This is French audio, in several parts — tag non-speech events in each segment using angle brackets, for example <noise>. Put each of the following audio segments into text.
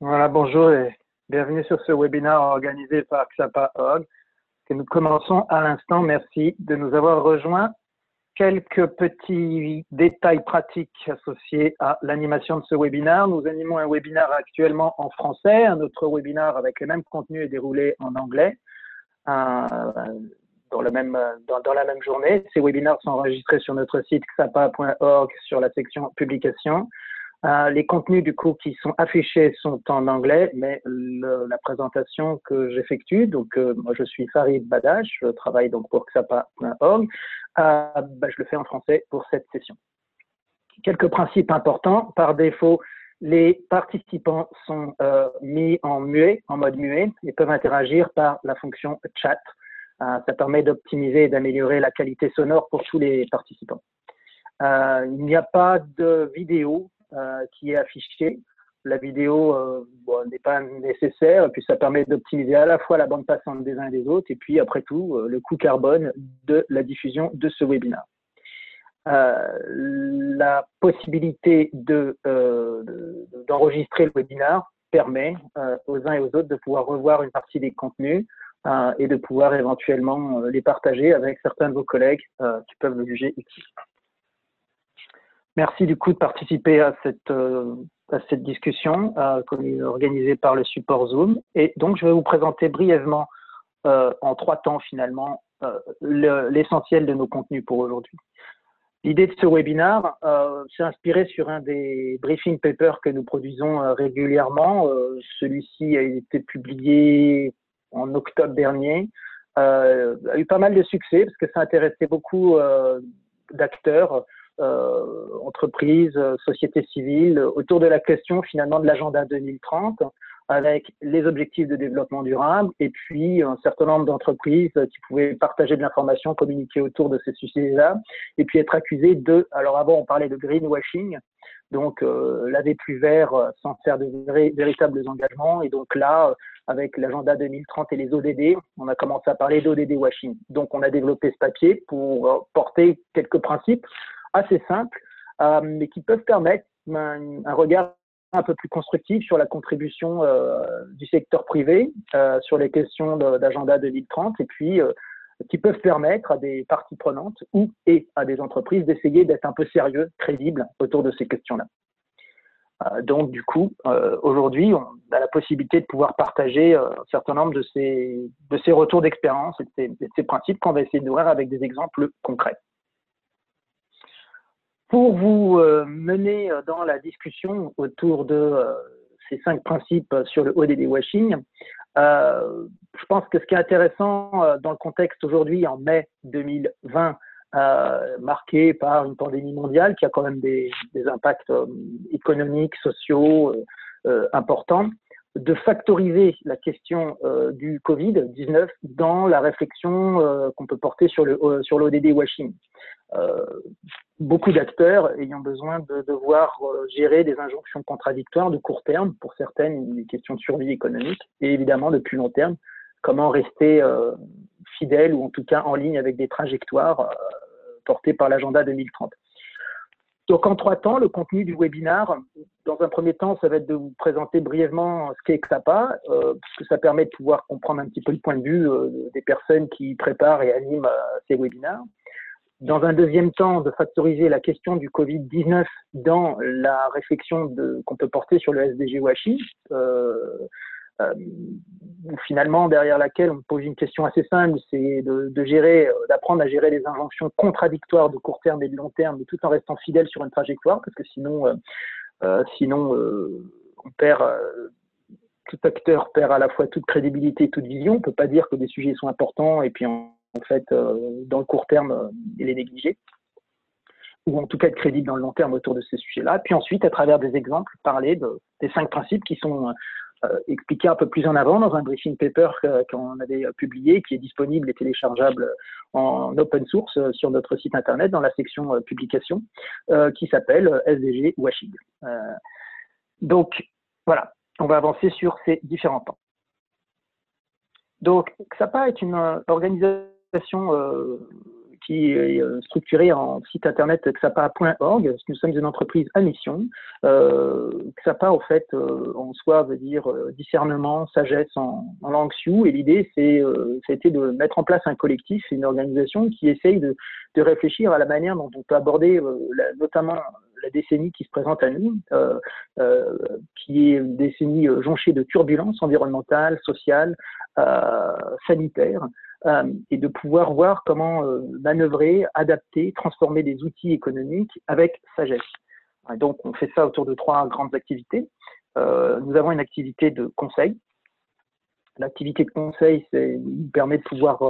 Voilà, bonjour et bienvenue sur ce webinaire organisé par XAPA.org nous commençons à l'instant. Merci de nous avoir rejoints. Quelques petits détails pratiques associés à l'animation de ce webinaire. Nous animons un webinaire actuellement en français. Un autre webinaire avec le même contenu est déroulé en anglais euh, dans, la même journée. Ces webinaires sont enregistrés sur notre site xapa.org sur la section publication. Euh, les contenus du coup qui sont affichés sont en anglais, mais la présentation que j'effectue, donc euh, moi je suis Farid Badash, je travaille donc pour xapa.org, euh, bah, je le fais en français pour cette session. Quelques principes importants. Par défaut, les participants sont euh, mis en muet, en mode muet, et peuvent interagir par la fonction chat. Ça permet d'optimiser et d'améliorer la qualité sonore pour tous les participants. il n'y a pas de vidéo qui est affiché. La vidéo euh, n'est pas nécessaire, et puis ça permet d'optimiser à la fois la bande passante des uns et des autres, et puis après tout, euh, le coût carbone de la diffusion de ce webinaire. la possibilité d'enregistrer de, le webinaire permet aux uns et aux autres de pouvoir revoir une partie des contenus et de pouvoir éventuellement les partager avec certains de vos collègues qui peuvent le juger utile. Merci du coup de participer à cette, euh, à cette discussion euh, organisée par le support Zoom. Et donc, je vais vous présenter brièvement, euh, en trois temps finalement, l'essentiel de nos contenus pour aujourd'hui. L'idée de ce webinaire s'est inspirée sur un des briefing papers que nous produisons régulièrement. Celui-ci a été publié en octobre dernier. a eu pas mal de succès parce que ça intéressait beaucoup d'acteurs entreprises, euh, sociétés civiles, autour de la question finalement de l'agenda 2030 avec les objectifs de développement durable et puis un certain nombre d'entreprises qui pouvaient partager de l'information, communiquer autour de ces sujets-là et puis être accusées de, alors avant on parlait de greenwashing, donc euh, laver plus vert sans faire de véritables engagements et donc là avec l'agenda 2030 et les ODD, on a commencé à parler d'ODD washing. Donc on a développé ce papier pour porter quelques principes assez simples, euh, mais qui peuvent permettre un, regard un peu plus constructif sur la contribution euh, du secteur privé euh, sur les questions d'agenda 2030 et puis qui peuvent permettre à des parties prenantes ou et à des entreprises d'essayer d'être un peu sérieux, crédibles autour de ces questions-là. Donc du coup, aujourd'hui, on a la possibilité de pouvoir partager un certain nombre de ces, de ces retours d'expérience et de ces, de ces principes qu'on va essayer d'ouvrir avec des exemples concrets. Pour vous euh, mener euh, dans la discussion autour de euh, ces cinq principes sur le ODD washing, je pense que ce qui est intéressant dans le contexte aujourd'hui, en mai 2020, marqué par une pandémie mondiale qui a quand même des, des impacts économiques, sociaux importants, de factoriser la question euh, du Covid-19 dans la réflexion euh, qu'on peut porter sur le euh, sur l'ODD washing. Euh, beaucoup d'acteurs ayant besoin de devoir euh, gérer des injonctions contradictoires de court terme, pour certaines des questions de survie économique, et évidemment de plus long terme, comment rester fidèle ou en tout cas en ligne avec des trajectoires portées par l'agenda 2030. Donc en trois temps, le contenu du webinaire, dans un premier temps, ça va être de vous présenter brièvement ce qu'est XAPA, euh, parce que ça permet de pouvoir comprendre un petit peu le point de vue euh, des personnes qui préparent et animent euh, ces webinaires. Dans un deuxième temps, de factoriser la question du Covid-19 dans la réflexion qu'on peut porter sur le SDG WASHI, euh, euh, finalement derrière laquelle on pose une question assez simple, c'est de, de, gérer, euh, d'apprendre à gérer les injonctions contradictoires de court terme et de long terme, tout en restant fidèle sur une trajectoire, parce que sinon, euh, euh sinon on perd, tout acteur perd à la fois toute crédibilité et toute vision. On peut pas dire que des sujets sont importants et puis en, en fait, dans le court terme, il est négligé ou en tout cas être crédible dans le long terme autour de ces sujets-là. Puis ensuite, à travers des exemples, parler de, des cinq principes qui sont euh, expliqué un peu plus en avant dans un briefing paper qu'on avait publié, qui est disponible et téléchargeable en open source euh, sur notre site internet dans la section euh, publication, qui s'appelle SDG Washing. donc voilà, on va avancer sur ces différents temps. Donc XAPA est une organisation qui est structuré en site internet xapa.org. Nous sommes une entreprise à mission. XAPA, en fait, en soi, veut dire discernement, sagesse en, langue sioux. Et l'idée, c'est, été de mettre en place un collectif, une organisation qui essaye de, de réfléchir à la manière dont on peut aborder notamment la décennie qui se présente à nous, euh, euh, qui est une décennie euh, jonchée de turbulences environnementales, sociales, sanitaires, et de pouvoir voir comment manœuvrer, adapter, transformer des outils économiques avec sagesse. donc, on fait ça autour de trois grandes activités. nous avons une activité de conseil. L'activité de conseil, nous permet de pouvoir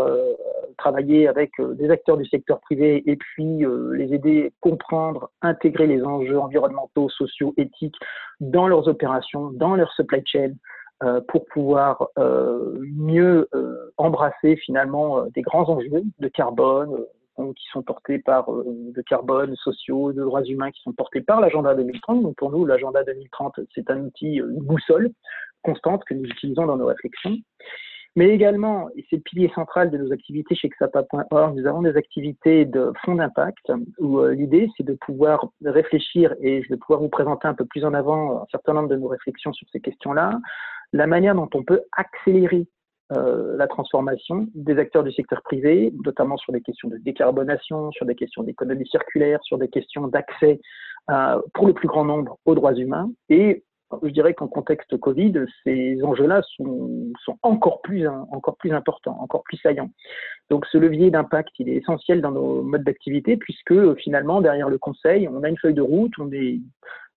travailler avec euh, des acteurs du secteur privé et puis euh, les aider à comprendre, intégrer les enjeux environnementaux, sociaux, éthiques dans leurs opérations, dans leur supply chain, euh, pour pouvoir mieux embrasser finalement des grands enjeux de carbone qui sont portés par de carbone sociaux, de droits humains qui sont portés par l'agenda 2030. Donc pour nous, l'agenda 2030, c'est un outil, une boussole constante que nous utilisons dans nos réflexions. Mais également, et c'est le pilier central de nos activités chez XAPA.org, nous avons des activités de fonds d'impact où euh, l'idée, c'est de pouvoir réfléchir, et je vais pouvoir vous présenter un peu plus en avant un certain nombre de nos réflexions sur ces questions-là, la manière dont on peut accélérer euh, la transformation des acteurs du secteur privé, notamment sur des questions de décarbonation, sur des questions d'économie circulaire, sur des questions d'accès euh, pour le plus grand nombre aux droits humains, et je dirais qu'en contexte Covid, ces enjeux-là sont, sont, encore, plus, encore plus importants, encore plus saillants. Donc ce levier d'impact, il est essentiel dans nos modes d'activité puisque finalement, derrière le conseil, on a une feuille de route, on est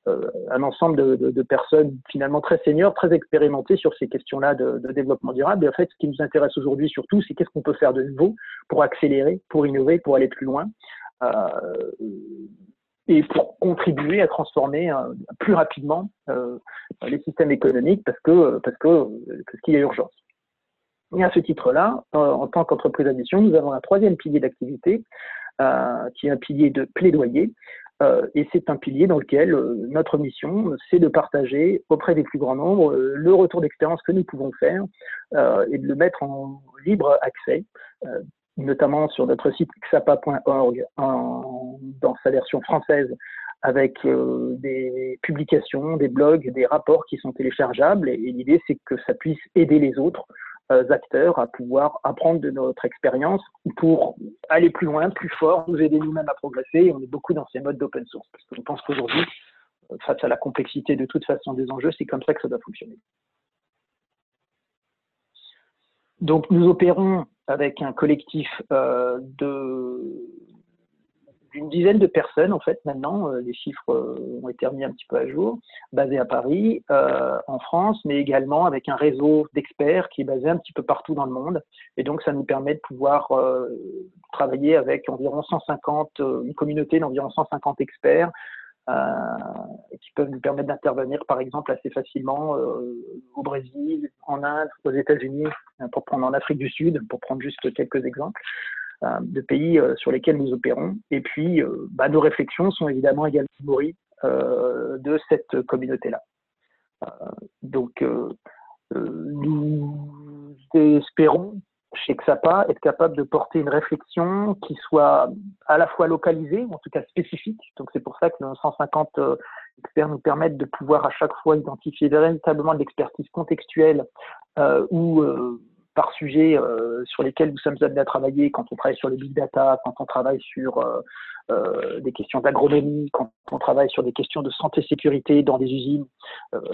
un ensemble de, de, personnes finalement très seniors, très expérimentées sur ces questions-là de, de, développement durable. Et en fait, ce qui nous intéresse aujourd'hui surtout, c'est qu'est-ce qu'on peut faire de nouveau pour accélérer, pour innover, pour aller plus loin. Euh, et pour contribuer à transformer euh, plus rapidement euh, les systèmes économiques parce que parce que parce qu'il y a urgence. Et à ce titre-là, en tant qu'entreprise à mission, nous avons un troisième pilier d'activité euh, qui est un pilier de plaidoyer. Et c'est un pilier dans lequel notre mission, c'est de partager auprès des plus grands nombres le retour d'expérience que nous pouvons faire et de le mettre en libre accès notamment sur notre site xapa.org dans sa version française avec euh, des publications, des blogs, des rapports qui sont téléchargeables. Et, l'idée, c'est que ça puisse aider les autres euh, acteurs à pouvoir apprendre de notre expérience pour aller plus loin, plus fort, nous aider nous-mêmes à progresser. Et on est beaucoup dans ces modes d'open source parce que je pense qu'aujourd'hui, euh, face à la complexité de toute façon des enjeux, c'est comme ça que ça doit fonctionner. Donc nous opérons avec un collectif euh, d'une dizaine de personnes en fait maintenant. Euh, les chiffres euh, ont été remis un petit peu à jour, basés à Paris, en France, mais également avec un réseau d'experts qui est basé un petit peu partout dans le monde. Et donc ça nous permet de pouvoir travailler avec environ 150, une communauté d'environ 150 experts euh, qui peuvent nous permettre d'intervenir, par exemple, assez facilement euh, au Brésil, en Inde, aux États-Unis, euh, pour prendre en Afrique du Sud, pour prendre juste quelques exemples de pays sur lesquels nous opérons. Et puis, bah, nos réflexions sont évidemment également nourries de cette communauté-là. donc, nous espérons chez XAPA, être capable de porter une réflexion qui soit à la fois localisée, ou en tout cas spécifique. Donc c'est pour ça que nos 150 euh, experts nous permettent de pouvoir à chaque fois identifier véritablement l'expertise contextuelle euh, ou euh, par sujet euh, sur lesquels nous sommes amenés à travailler quand on travaille sur les big data, quand on travaille sur euh, euh, des questions d'agronomie, quand on travaille sur des questions de santé-sécurité dans des usines,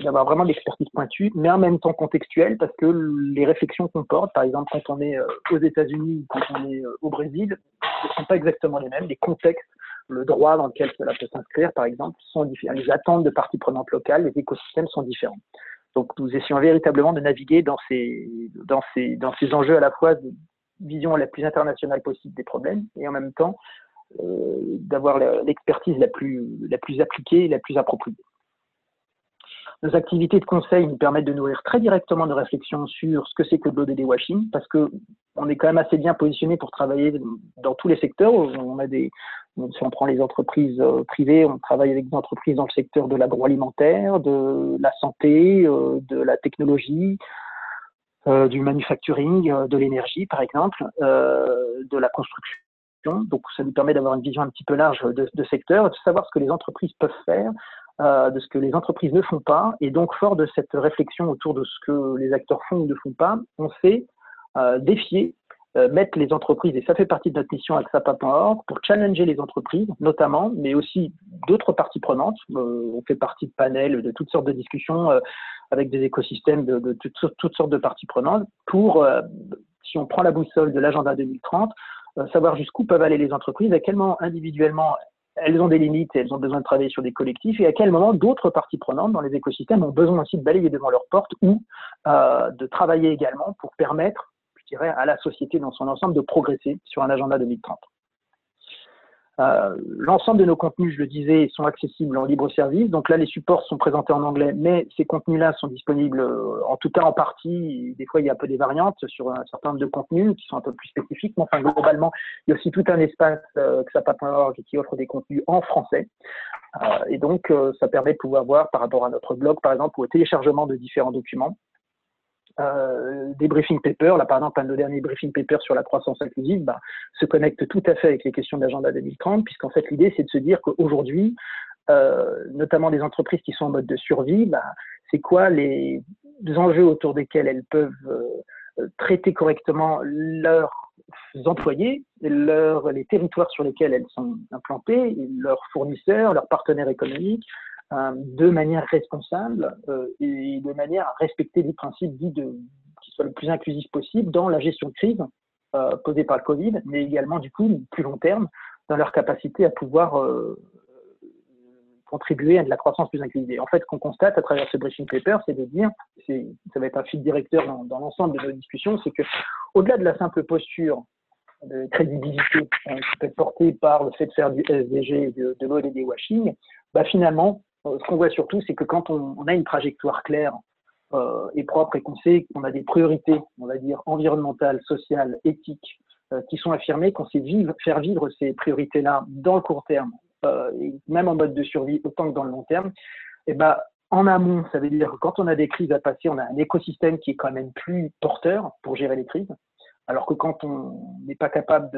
d'avoir vraiment l'expertise pointue, mais en même temps contextuelle, parce que les réflexions qu'on porte, par exemple quand on est aux États-Unis ou quand on est au Brésil, ne sont pas exactement les mêmes. Les contextes, le droit dans lequel cela peut s'inscrire, par exemple, sont différents. Les attentes de parties prenantes locales, les écosystèmes sont différents. Donc nous essayons véritablement de naviguer dans ces, enjeux à la fois de vision la plus internationale possible des problèmes et en même temps euh, d'avoir l'expertise la plus appliquée et la plus appropriée. Nos activités de conseil nous permettent de nourrir très directement nos réflexions sur ce que c'est que le l'ODD washing, parce que on est quand même assez bien positionné pour travailler dans tous les secteurs. On a des, si on prend les entreprises euh, privées, on travaille avec des entreprises dans le secteur de l'agroalimentaire, de la santé, euh, de la technologie, euh, du manufacturing, de l'énergie, par exemple, de la construction. Donc, ça nous permet d'avoir une vision un petit peu large de, de secteur, de savoir ce que les entreprises peuvent faire, euh, de ce que les entreprises ne font pas. Et donc, fort de cette réflexion autour de ce que les acteurs font ou ne font pas, on sait euh, défier, euh, mettre les entreprises, et ça fait partie de notre mission à XAPA.org, pour challenger les entreprises, notamment, mais aussi d'autres parties prenantes. Euh, on fait partie de panels, de toutes sortes de discussions avec des écosystèmes de, de, toutes sortes de parties prenantes, pour, si on prend la boussole de l'agenda 2030, savoir jusqu'où peuvent aller les entreprises, à quel moment individuellement elles ont des limites elles ont besoin de travailler sur des collectifs, et à quel moment d'autres parties prenantes dans les écosystèmes ont besoin aussi de balayer devant leur porte ou euh, de travailler également pour permettre, je dirais, à la société dans son ensemble de progresser sur un agenda 2030. Euh, L'ensemble de nos contenus, je le disais, sont accessibles en libre service. Donc là, les supports sont présentés en anglais, mais ces contenus-là sont disponibles, euh, en tout cas en partie. Des fois, il y a un peu des variantes sur un certain nombre de contenus qui sont un peu plus spécifiques. Mais enfin, globalement, il y a aussi tout un espace euh, XAPA.org qui offre des contenus en français. Euh, et donc, euh, ça permet de pouvoir voir par rapport à notre blog, par exemple, ou au téléchargement de différents documents euh, des briefing papers. Là, par exemple, un de nos derniers briefing papers sur la croissance inclusive bah, se connecte tout à fait avec les questions d'agenda 2030, puisqu'en fait, l'idée, c'est de se dire qu'aujourd'hui, euh, notamment des entreprises qui sont en mode de survie, bah, c'est quoi les enjeux autour desquels elles peuvent euh, traiter correctement leurs employés, leur, les territoires sur lesquels elles sont implantées, leurs fournisseurs, leurs partenaires économiques, de manière responsable euh, et de manière à respecter les principes dits de, qui soient le plus inclusif possible dans la gestion de crise euh, posée par le Covid, mais également du coup plus long terme dans leur capacité à pouvoir contribuer à de la croissance plus inclusive. En fait, qu'on constate à travers ce briefing paper, c'est de dire, ça va être un fil directeur dans, dans l'ensemble de nos discussions, c'est que au-delà de la simple posture de crédibilité hein, qui peut être portée par le fait de faire du SDG, de, de l'ODD washing, bah finalement, euh, ce qu'on voit surtout, c'est que quand on, a une trajectoire claire euh, et propre et qu'on sait qu'on a des priorités, on va dire, environnementales, sociales, éthiques, euh, qui sont affirmées, qu'on sait faire vivre ces priorités-là dans le court terme, et même en mode de survie autant que dans le long terme, et eh ben, en amont, ça veut dire que quand on a des crises à passer, on a un écosystème qui est quand même plus porteur pour gérer les crises, alors que quand on n'est pas capable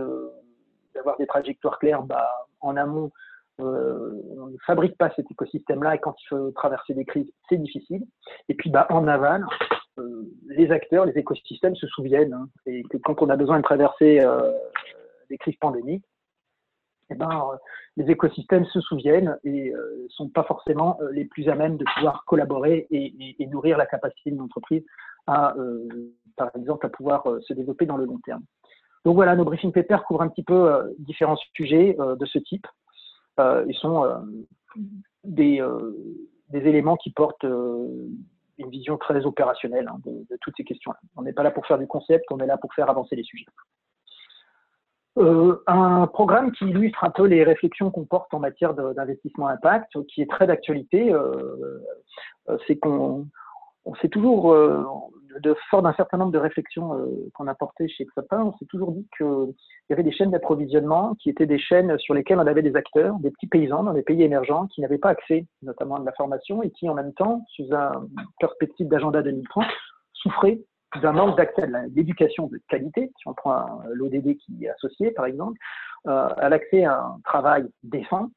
d'avoir des trajectoires claires, bah, en amont, euh, on ne fabrique pas cet écosystème-là et quand il faut traverser des crises, c'est difficile. Et puis bah, en aval, euh, les acteurs, les écosystèmes se souviennent hein, et que quand on a besoin de traverser euh, des crises pandémiques, eh ben, les écosystèmes se souviennent et ne sont pas forcément les plus à même de pouvoir collaborer et, nourrir la capacité d'une entreprise à, par exemple, à pouvoir se développer dans le long terme. Donc voilà, nos briefing papers couvrent un petit peu différents sujets de ce type. Euh, ils sont euh, des, euh, des, éléments qui portent une vision très opérationnelle hein, de, toutes ces questions-là. On n'est pas là pour faire du concept, on est là pour faire avancer les sujets. Un programme qui illustre un peu les réflexions qu'on porte en matière d'investissement impact, qui est très d'actualité, c'est qu'on on s'est toujours, de, fort d'un certain nombre de réflexions euh, qu'on a portées chez Xapa, on s'est toujours dit qu'il y avait des chaînes d'approvisionnement qui étaient des chaînes sur lesquelles on avait des acteurs, des petits paysans dans des pays émergents qui n'avaient pas accès notamment à de la formation et qui en même temps, sous un perspective d'agenda 2030, souffraient d'un manque d'accès à l'éducation de qualité, si on prend l'ODD qui est associé par exemple, euh, à l'accès à un travail décent,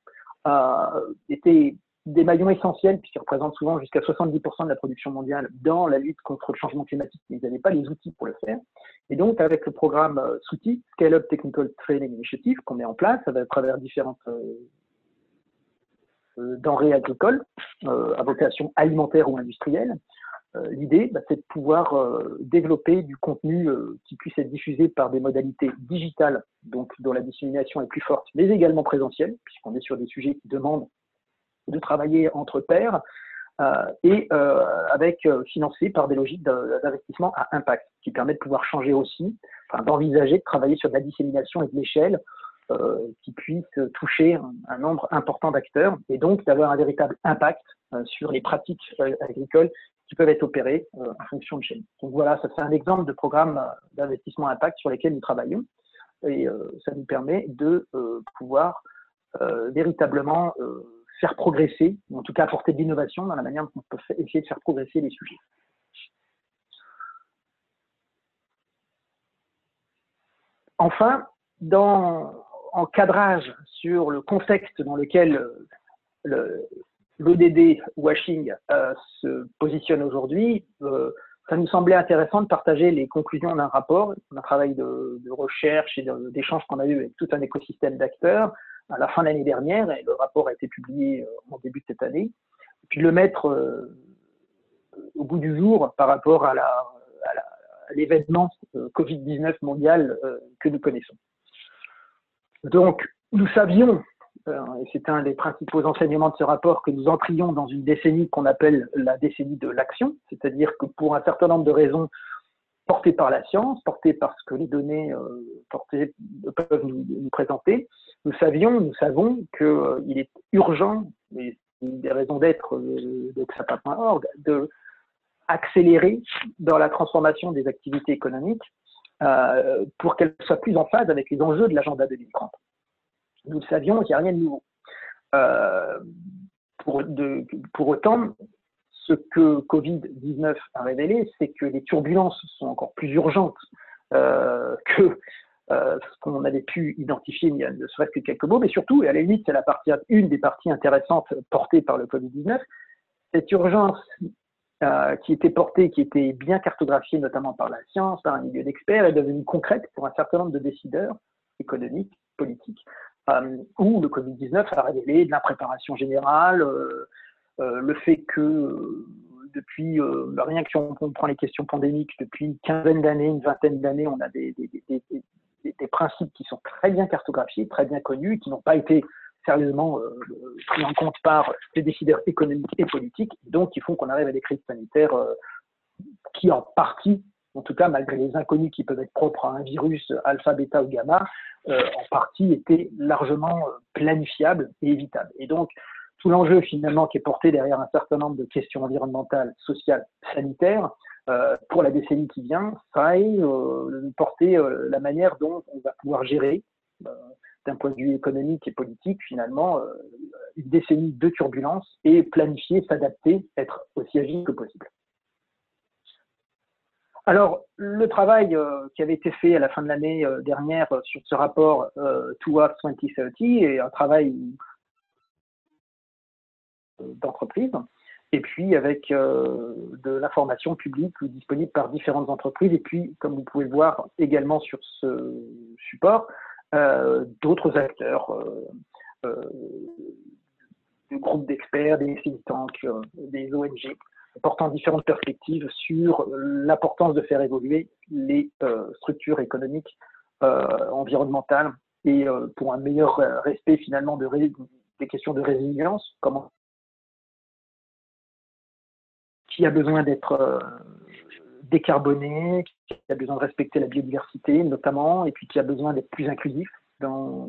euh, était des maillons essentiels, puisqu'ils représentent souvent jusqu'à 70% de la production mondiale dans la lutte contre le changement climatique, mais ils n'avaient pas les outils pour le faire. Et donc, avec le programme euh, SOUTI, Scale Up Technical Training Initiative, qu'on met en place à travers différentes euh, euh, denrées agricoles, à vocation alimentaire ou industrielle, l'idée, bah, c'est de pouvoir développer du contenu qui puisse être diffusé par des modalités digitales, donc dont la dissémination est plus forte, mais également présentielle, puisqu'on est sur des sujets qui demandent de travailler entre pairs euh, et euh, avec euh, financé par des logiques d'investissement à impact, qui permet de pouvoir changer aussi, enfin, d'envisager de travailler sur de la dissémination et de l'échelle qui puisse toucher un, nombre important d'acteurs et donc d'avoir un véritable impact sur les pratiques agricoles qui peuvent être opérées en fonction de chaîne. Donc voilà, ça c'est un exemple de programme d'investissement impact sur lesquels nous travaillons et ça nous permet de pouvoir véritablement faire progresser, ou en tout cas apporter de l'innovation dans la manière dont on peut essayer de faire progresser les sujets. Enfin, en cadrage sur le contexte dans lequel l'ODD washing se positionne aujourd'hui, ça nous semblait intéressant de partager les conclusions d'un rapport, un travail de, de recherche et d'échange qu'on a eu avec tout un écosystème d'acteurs à la fin de l'année dernière, et le rapport a été publié en début de cette année, et puis le mettre au bout du jour par rapport à l'événement euh, Covid-19 mondial euh, que nous connaissons. Donc, nous savions, euh, et c'est un des principaux enseignements de ce rapport, que nous entrions dans une décennie qu'on appelle la décennie de l'action, c'est-à-dire que pour un certain nombre de raisons portées par la science, portées par ce que les données peuvent nous, présenter, nous savions, nous savons qu'il est urgent, et des raisons d'être de XAPA.org, de accélérer dans la transformation des activités économiques euh, pour qu'elles soient plus en phase avec les enjeux de l'agenda 2030. Nous le savions, il n'y a rien de nouveau. Euh, pour, autant, ce que Covid-19 a révélé, c'est que les turbulences sont encore plus urgentes euh, que ce qu'on avait pu identifier il ne serait-ce que quelques mots, mais surtout, et à la limite, c'est la partie, une des parties intéressantes portées par le Covid-19, cette urgence euh, qui était portée, qui était bien cartographiée notamment par la science, par un milieu d'experts, est devenue concrète pour un certain nombre de décideurs économiques, politiques, euh, où le Covid-19 a révélé de l'impréparation générale, euh, le fait que depuis, rien que si on, prend les questions pandémiques, depuis une quinzaine d'années, une vingtaine d'années, on a des, des, principes qui sont très bien cartographiés, très bien connus, qui n'ont pas été sérieusement euh, pris en compte par les décideurs économiques et politiques, donc qui font qu'on arrive à des crises sanitaires euh, qui, en partie, en tout cas malgré les inconnus qui peuvent être propres à un virus alpha, bêta ou gamma, euh, en partie étaient largement planifiables et évitables. Et donc, tout l'enjeu finalement qui est porté derrière un certain nombre de questions environnementales, sociales, sanitaires, pour la décennie qui vient, ça est porter la manière dont on va pouvoir gérer d'un point de vue économique et politique, finalement, euh, une décennie de turbulence et planifier, s'adapter, être aussi agile que possible. Alors, le travail euh, qui avait été fait à la fin de l'année euh, dernière sur ce rapport Towards 2030 est un travail d'entreprise, et puis avec de l'information publique ou disponible par différentes entreprises, et puis, comme vous pouvez le voir également sur ce support, euh, d'autres acteurs, euh, euh, des groupes d'experts, des think tanks, des ONG, portant différentes perspectives sur l'importance de faire évoluer les structures économiques environnementales et pour un meilleur respect finalement de des questions de résilience, qui a besoin d'être décarboné, qui a besoin de respecter la biodiversité notamment, et puis qui a besoin d'être plus inclusif dans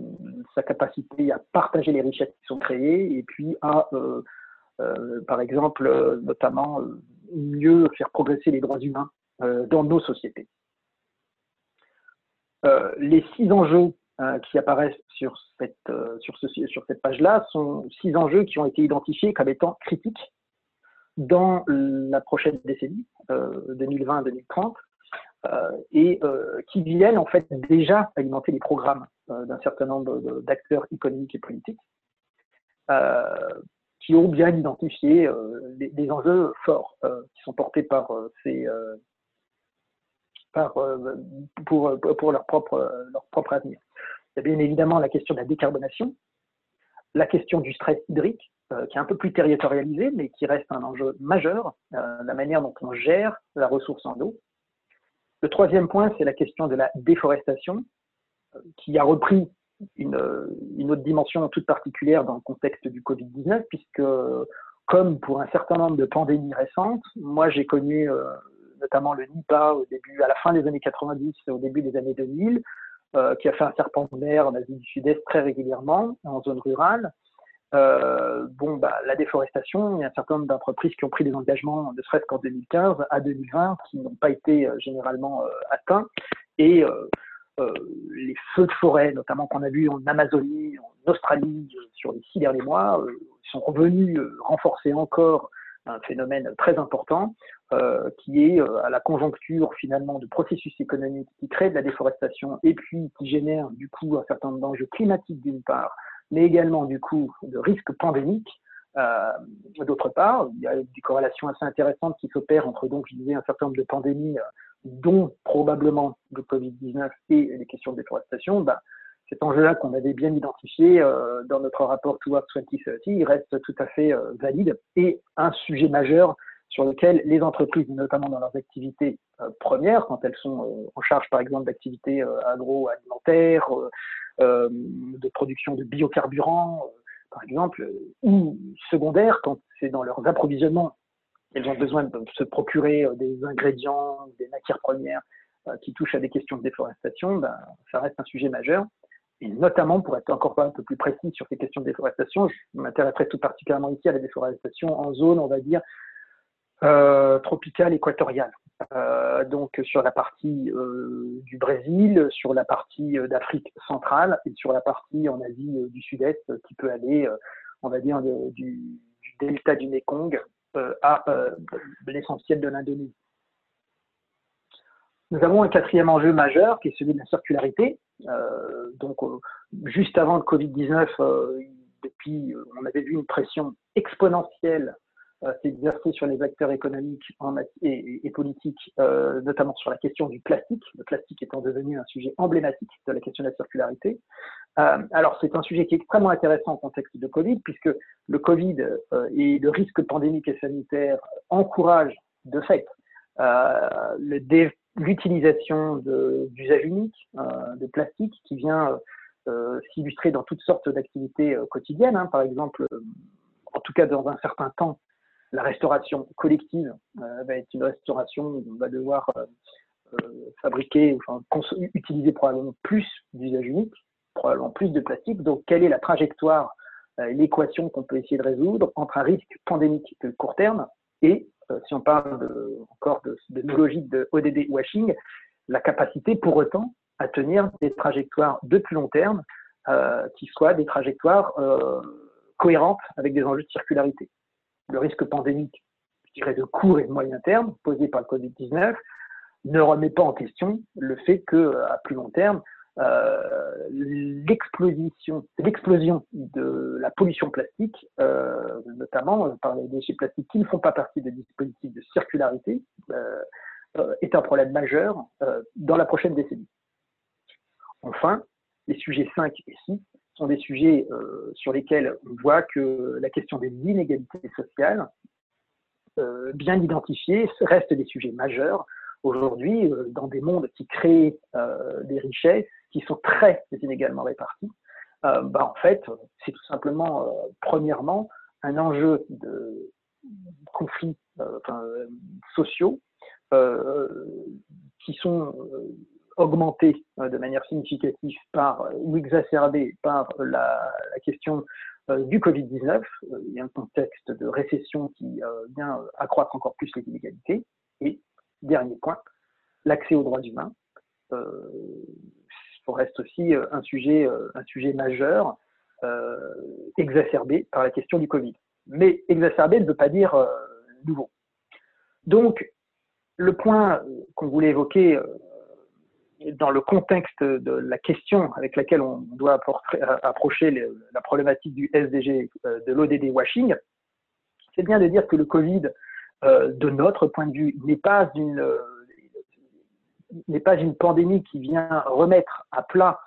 sa capacité à partager les richesses qui sont créées, et puis à, euh, euh, par exemple, euh, notamment mieux faire progresser les droits humains dans nos sociétés. les six enjeux qui apparaissent sur cette, sur sur cette page-là sont six enjeux qui ont été identifiés comme étant critiques dans la prochaine décennie, 2020-2030, euh, euh, et euh, qui viennent en fait déjà alimenter les programmes d'un certain nombre d'acteurs économiques et politiques, qui ont bien identifié des, enjeux forts qui sont portés par ces par, pour, pour leur, propre, leur propre avenir. Il y a bien évidemment la question de la décarbonation, la question du stress hydrique, qui est un peu plus territorialisé, mais qui reste un enjeu majeur, euh, la manière dont on gère la ressource en eau. Le troisième point, c'est la question de la déforestation, euh, qui a repris une, autre dimension toute particulière dans le contexte du Covid-19, puisque comme pour un certain nombre de pandémies récentes, moi j'ai connu notamment le Nipah au début, à la fin des années 90 et au début des années 2000, qui a fait un serpent de mer en Asie du Sud-Est très régulièrement, en zone rurale. Euh, bon, bah, la déforestation, il y a un certain nombre d'entreprises qui ont pris des engagements, ne serait-ce qu'en 2015 à 2020, qui n'ont pas été euh, généralement euh, atteints. Et les feux de forêt, notamment qu'on a vu en Amazonie, en Australie, sur les six derniers mois, sont revenus renforcer encore un phénomène très important qui est à la conjoncture finalement de processus économiques qui créent de la déforestation et puis qui génèrent du coup un certain nombre d'enjeux climatiques d'une part, mais également du coup de risques pandémiques. D'autre part, il y a des corrélations assez intéressantes qui s'opèrent entre donc, je disais, un certain nombre de pandémies, dont probablement le Covid-19 et les questions de déforestation. Bah, cet enjeu-là qu'on avait bien identifié euh, dans notre rapport Towards 2030, il reste tout à fait euh, valide et un sujet majeur sur lequel les entreprises, notamment dans leurs activités euh, premières, quand elles sont en charge par exemple d'activités agroalimentaires, de production de biocarburants, par exemple, ou secondaires, quand c'est dans leurs approvisionnements, elles ont besoin de se procurer des ingrédients, des matières premières qui touchent à des questions de déforestation, ben, ça reste un sujet majeur. Et notamment pour être encore un peu plus précis sur ces questions de déforestation, je m'intéresserai tout particulièrement ici à la déforestation en zone, on va dire, euh, tropicale équatoriale. Euh, donc sur la partie euh, du Brésil, sur la partie d'Afrique centrale et sur la partie en Asie du Sud-Est qui peut aller, on va dire, du, delta du Mekong à l'essentiel de l'Indonésie. Nous avons un quatrième enjeu majeur qui est celui de la circularité. Euh, donc, euh, juste avant le Covid-19, euh, depuis, on avait vu une pression exponentielle s'exercer sur les acteurs économiques et, politiques, notamment sur la question du plastique, le plastique étant devenu un sujet emblématique de la question de la circularité. alors, c'est un sujet qui est extrêmement intéressant en contexte de Covid, puisque le Covid et le risque pandémique et sanitaire encouragent de fait l'utilisation d'usages uniques euh, de plastique qui vient euh, s'illustrer dans toutes sortes d'activités euh, quotidiennes. Hein. Par exemple, en tout cas dans un certain temps, la restauration collective va être une restauration où on va devoir fabriquer, enfin, utiliser probablement plus d'usages uniques, probablement plus de plastique. Donc, quelle est la trajectoire, l'équation qu'on peut essayer de résoudre entre un risque pandémique de court terme et euh, si on parle encore de, nos logiques de ODD washing, la capacité pour autant à tenir des trajectoires de plus long terme euh, qui soient des trajectoires euh, cohérentes avec des enjeux de circularité. Le risque pandémique, je dirais de court et de moyen terme, posé par le Covid-19, ne remet pas en question le fait qu'à plus long terme, euh, l'explosion, de la pollution plastique, euh, notamment par les déchets plastiques qui ne font pas partie des dispositifs de circularité, euh, est un problème majeur dans la prochaine décennie. Enfin, les sujets 5 et 6 sont des sujets sur lesquels on voit que la question des inégalités sociales, bien identifiées, reste des sujets majeurs aujourd'hui dans des mondes qui créent des richesses qui sont très inégalement répartis, euh, bah, en fait, c'est tout simplement, euh, premièrement, un enjeu de conflits euh, sociaux qui sont augmentés de manière significative par ou exacerbés par la, question du Covid-19. Il y a un contexte de récession qui vient accroître encore plus les inégalités. Et dernier point, l'accès aux droits humains reste aussi euh, un sujet, euh, un sujet majeur, euh, exacerbé par la question du Covid. Mais exacerbé ne veut pas dire nouveau. Donc, le point qu'on voulait évoquer dans le contexte de la question avec laquelle on doit approcher la problématique du SDG, de l'ODD washing, c'est bien de dire que le Covid, de notre point de vue, n'est pas une n'est pas une pandémie qui vient remettre à plat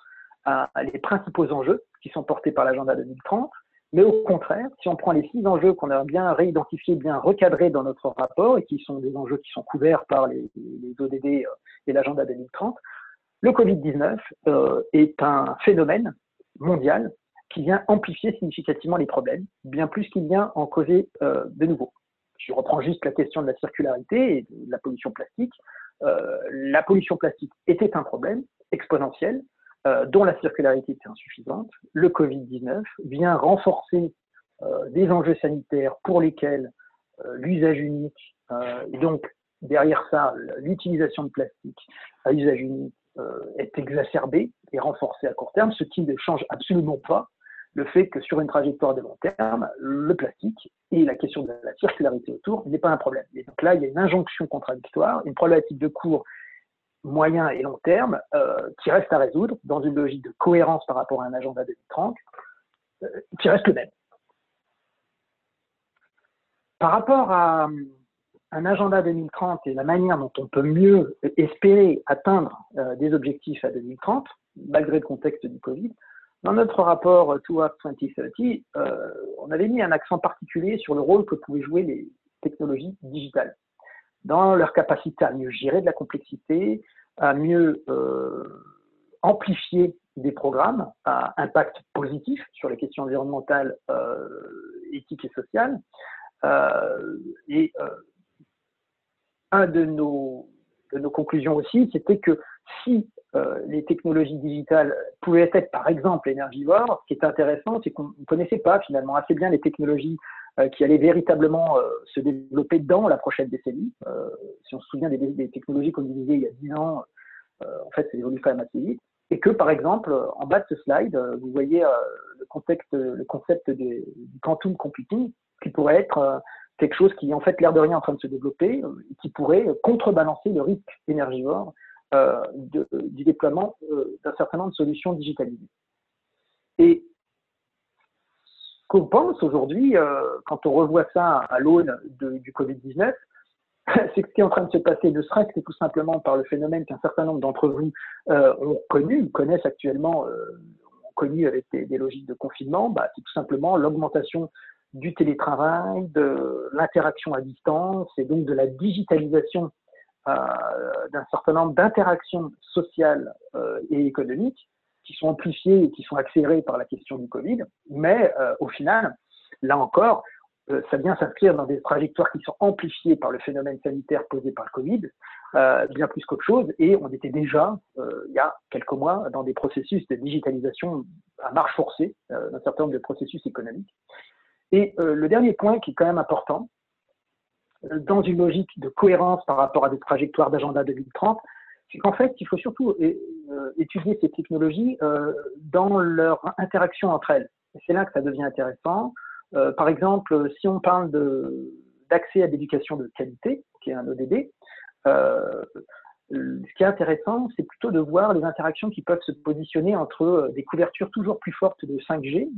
les principaux enjeux qui sont portés par l'agenda 2030, mais au contraire, si on prend les six enjeux qu'on a bien réidentifiés, bien recadrés dans notre rapport et qui sont des enjeux qui sont couverts par les, ODD euh, et l'agenda 2030, le Covid-19 euh, est un phénomène mondial qui vient amplifier significativement les problèmes, bien plus qu'il vient en causer euh, de nouveaux. Je reprends juste la question de la circularité et de la pollution plastique. Euh, la pollution plastique était un problème exponentiel dont la circularité était insuffisante. Le Covid-19 vient renforcer des enjeux sanitaires pour lesquels l'usage unique et donc derrière ça l'utilisation de plastique à usage unique est exacerbée et renforcée à court terme, ce qui ne change absolument pas le fait que sur une trajectoire de long terme, le plastique et la question de la circularité autour n'est pas un problème. Et donc là, il y a une injonction contradictoire, une problématique de court, moyen et long terme euh, qui reste à résoudre dans une logique de cohérence par rapport à un agenda 2030 euh, qui reste le même. Par rapport à un agenda 2030 et la manière dont on peut mieux espérer atteindre euh, des objectifs à 2030, malgré le contexte du Covid, dans notre rapport Towards 2030, euh, on avait mis un accent particulier sur le rôle que pouvaient jouer les technologies digitales dans leur capacité à mieux gérer de la complexité, à mieux euh, amplifier des programmes à impact positif sur les questions environnementales, euh, éthiques et sociales. et un de nos, de nos conclusions aussi, c'était que si euh, les technologies digitales pouvaient être, par exemple, énergivores. Ce qui est intéressant, c'est qu'on ne connaissait pas finalement assez bien les technologies euh, qui allaient véritablement euh, se développer dans la prochaine décennie. si on se souvient des, technologies qu'on disait il y a 10 ans, en fait, ça évolue quand même assez vite. Et que, par exemple, en bas de ce slide, vous voyez le, contexte, le concept du quantum computing, qui pourrait être quelque chose qui en fait l'air de rien en train de se développer, et qui pourrait contrebalancer le risque énergivore euh, du déploiement euh, d'un certain nombre de solutions digitalisées. Et ce qu'on pense aujourd'hui, euh, quand on revoit ça à l'aune du Covid-19, <laughs> c'est ce qui est en train de se passer, ne serait-ce que tout simplement par le phénomène qu'un certain nombre d'entre vous ont connu, connaissent actuellement, ont connu avec des, logiques de confinement, bah, c'est tout simplement l'augmentation du télétravail, de l'interaction à distance et donc de la digitalisation euh, d'un certain nombre d'interactions sociales euh, et économiques qui sont amplifiées et qui sont accélérées par la question du Covid. Mais euh, au final, là encore, ça vient s'inscrire dans des trajectoires qui sont amplifiées par le phénomène sanitaire posé par le Covid, bien plus qu'autre chose. Et on était déjà, il y a quelques mois, dans des processus de digitalisation à marche forcée d'un certain nombre de processus économiques. Et le dernier point qui est quand même important, dans une logique de cohérence par rapport à des trajectoires d'agenda 2030, c'est qu'en fait, il faut surtout euh, étudier ces technologies euh, dans leur interaction entre elles. C'est là que ça devient intéressant. Euh, par exemple, si on parle d'accès à l'éducation de qualité, qui est un ODD, ce qui est intéressant, c'est plutôt de voir les interactions qui peuvent se positionner entre des couvertures toujours plus fortes de 5G,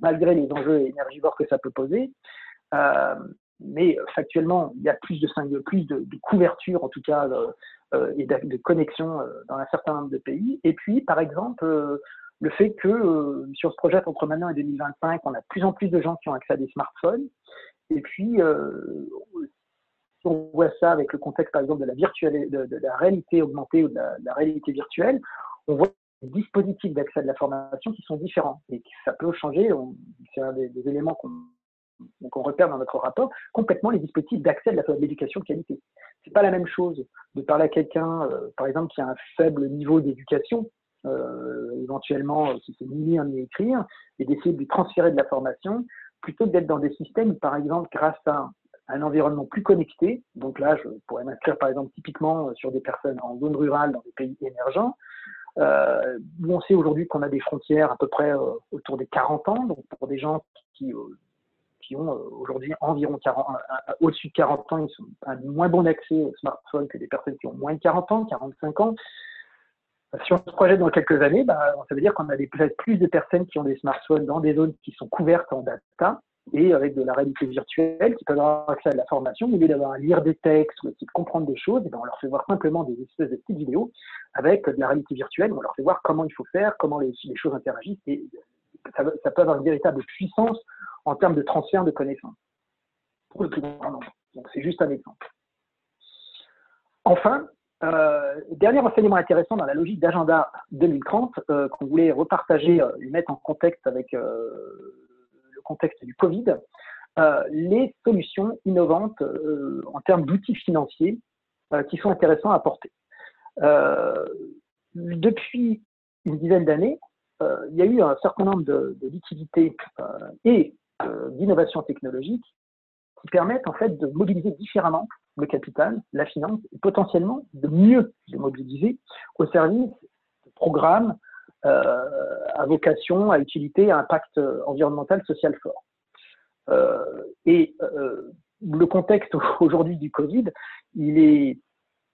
malgré les enjeux énergivores que ça peut poser, mais euh, factuellement, il y a plus de, plus de, couverture, en tout cas, euh, euh, et de, connexion dans un certain nombre de pays. Et puis, par exemple, le fait que, si on se projette entre maintenant et 2025, on a de plus en plus de gens qui ont accès à des smartphones. Et puis, si on voit ça avec le contexte, par exemple, de la, de, la réalité augmentée ou de la, réalité virtuelle, on voit des dispositifs d'accès à de la formation qui sont différents et ça peut changer. C'est un des éléments qu'on repère dans notre rapport complètement les dispositifs d'accès de l'éducation de qualité. C'est pas la même chose de parler à quelqu'un, euh, par exemple, qui a un faible niveau d'éducation, euh, éventuellement qui sait ni lire ni écrire, et d'essayer de lui transférer de la formation, plutôt que d'être dans des systèmes, par exemple, grâce à un environnement plus connecté. Donc là, je pourrais m'inscrire, par exemple, typiquement sur des personnes en zone rurale, dans des pays émergents, euh, où on sait aujourd'hui qu'on a des frontières à peu près autour des 40 ans, donc pour des gens qui, ont euh, aujourd'hui environ 40, au-dessus de 40 ans, ils sont un moins bon accès au smartphone que des personnes qui ont moins de 40 ans, 45 ans. Si on se projette dans quelques années, bah, ça veut dire qu'on a peut-être plus de personnes qui ont des smartphones dans des zones qui sont couvertes en data et avec de la réalité virtuelle, qui peuvent avoir accès à la formation, au lieu d'avoir à lire des textes ou à comprendre des choses, et ben on leur fait voir simplement des espèces de petites vidéos avec de la réalité virtuelle, on leur fait voir comment il faut faire, comment les, choses interagissent, et ça, peut avoir une véritable puissance en termes de transfert de connaissances. Donc c'est juste un exemple. Enfin, euh, dernier enseignement intéressant dans la logique d'agenda 2030 euh, qu'on voulait repartager euh, et mettre en contexte avec contexte du Covid, les solutions innovantes en termes d'outils financiers qui sont intéressants à apporter. depuis une dizaine d'années, il y a eu un certain nombre de, de liquidités et euh, d'innovation technologique qui permettent en fait de mobiliser différemment le capital, la finance, et potentiellement de mieux le mobiliser au service de programmes à vocation, à utilité, à impact environnemental, social fort. et le contexte <laughs> aujourd'hui du Covid, il est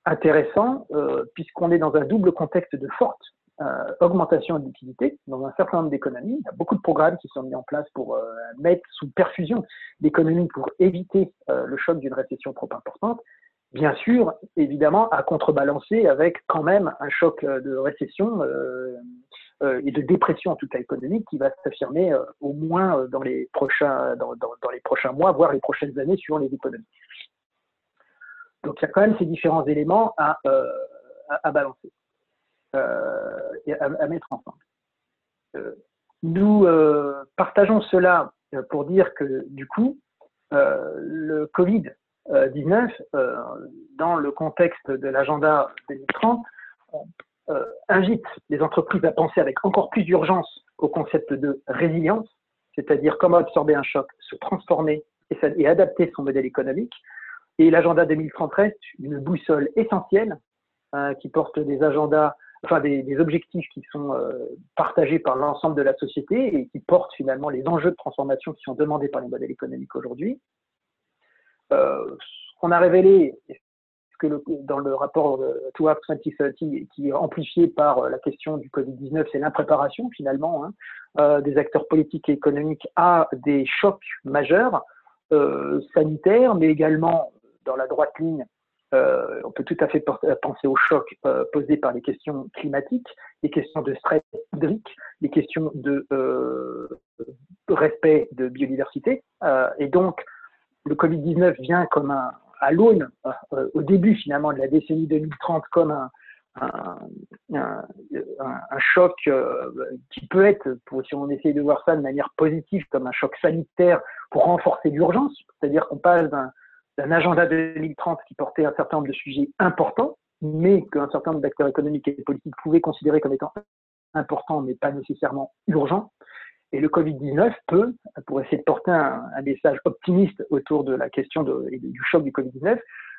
intéressant puisqu'on est dans un double contexte de forte euh, augmentation de liquidité dans un certain nombre d'économies. Il y a beaucoup de programmes qui sont mis en place pour euh, mettre sous perfusion l'économie pour éviter euh, le choc d'une récession trop importante. Bien sûr, évidemment, à contrebalancer avec quand même un choc de récession et de dépression en tout cas économique qui va s'affirmer au moins dans les prochains mois, voire les prochaines années suivant les économies. Donc il y a quand même ces différents éléments à, à, à balancer. Euh, à, mettre ensemble. Euh, nous euh, partageons cela pour dire que du coup, le Covid-19, dans le contexte de l'agenda 2030, invite les entreprises à penser avec encore plus d'urgence au concept de résilience, c'est-à-dire comment absorber un choc, se transformer et, adapter son modèle économique. Et l'agenda 2030 reste une boussole essentielle qui porte des agendas enfin objectifs qui sont euh, partagés par l'ensemble de la société et qui portent finalement les enjeux de transformation qui sont demandés par les modèles économiques aujourd'hui. Euh, ce qu'on a révélé, que dans le rapport Towards 2030, qui est amplifié par euh, la question du Covid-19, c'est l'impréparation finalement hein, des acteurs politiques et économiques à des chocs majeurs sanitaires, mais également dans la droite ligne euh, on peut tout à fait penser au choc euh, posé par les questions climatiques, les questions de stress hydrique, les questions de euh, respect de biodiversité. et donc, le Covid-19 vient comme un, à l'aune, au début finalement de la décennie 2030, comme un, un, choc qui peut être, si on essaye de voir ça de manière positive, comme un choc sanitaire pour renforcer l'urgence, c'est-à-dire qu'on passe d'un d'un agenda 2030 qui portait un certain nombre de sujets importants, mais qu'un certain nombre d'acteurs économiques et politiques pouvaient considérer comme étant importants, mais pas nécessairement urgents. Et le Covid-19 peut, pour essayer de porter un, message optimiste autour de la question de, du choc du Covid-19,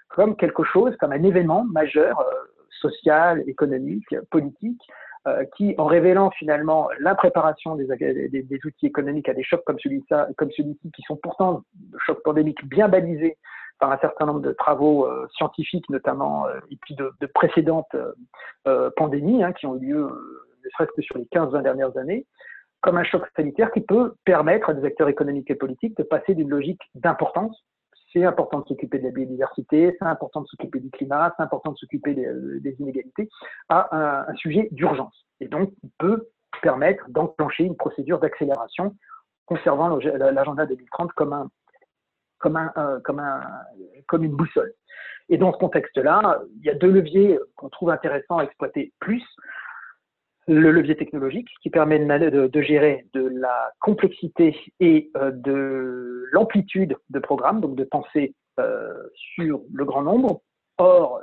comme quelque chose, comme un événement majeur, euh, social, économique, politique, euh, qui, en révélant finalement l'impréparation des, des, des, outils économiques à des chocs comme celui-ci, celui-ci, qui sont pourtant de chocs pandémiques bien balisés par un certain nombre de travaux euh, scientifiques, notamment, euh, et puis de, précédentes euh, pandémies hein, qui ont eu lieu, ne serait-ce que sur les 15-20 dernières années, comme un choc sanitaire qui peut permettre à des acteurs économiques et politiques de passer d'une logique d'importance. C'est important de s'occuper de la biodiversité, c'est important de s'occuper du climat, c'est important de s'occuper des, inégalités, à un, sujet d'urgence. Et donc, il peut permettre d'enclencher une procédure d'accélération conservant l'agenda 2030 comme un comme, un, comme, un, comme une boussole. Et dans ce contexte-là, il y a deux leviers qu'on trouve intéressants à exploiter plus. Le levier technologique qui permet de, gérer de la complexité et euh, de l'amplitude de programmes, donc de penser euh, sur le grand nombre. Or,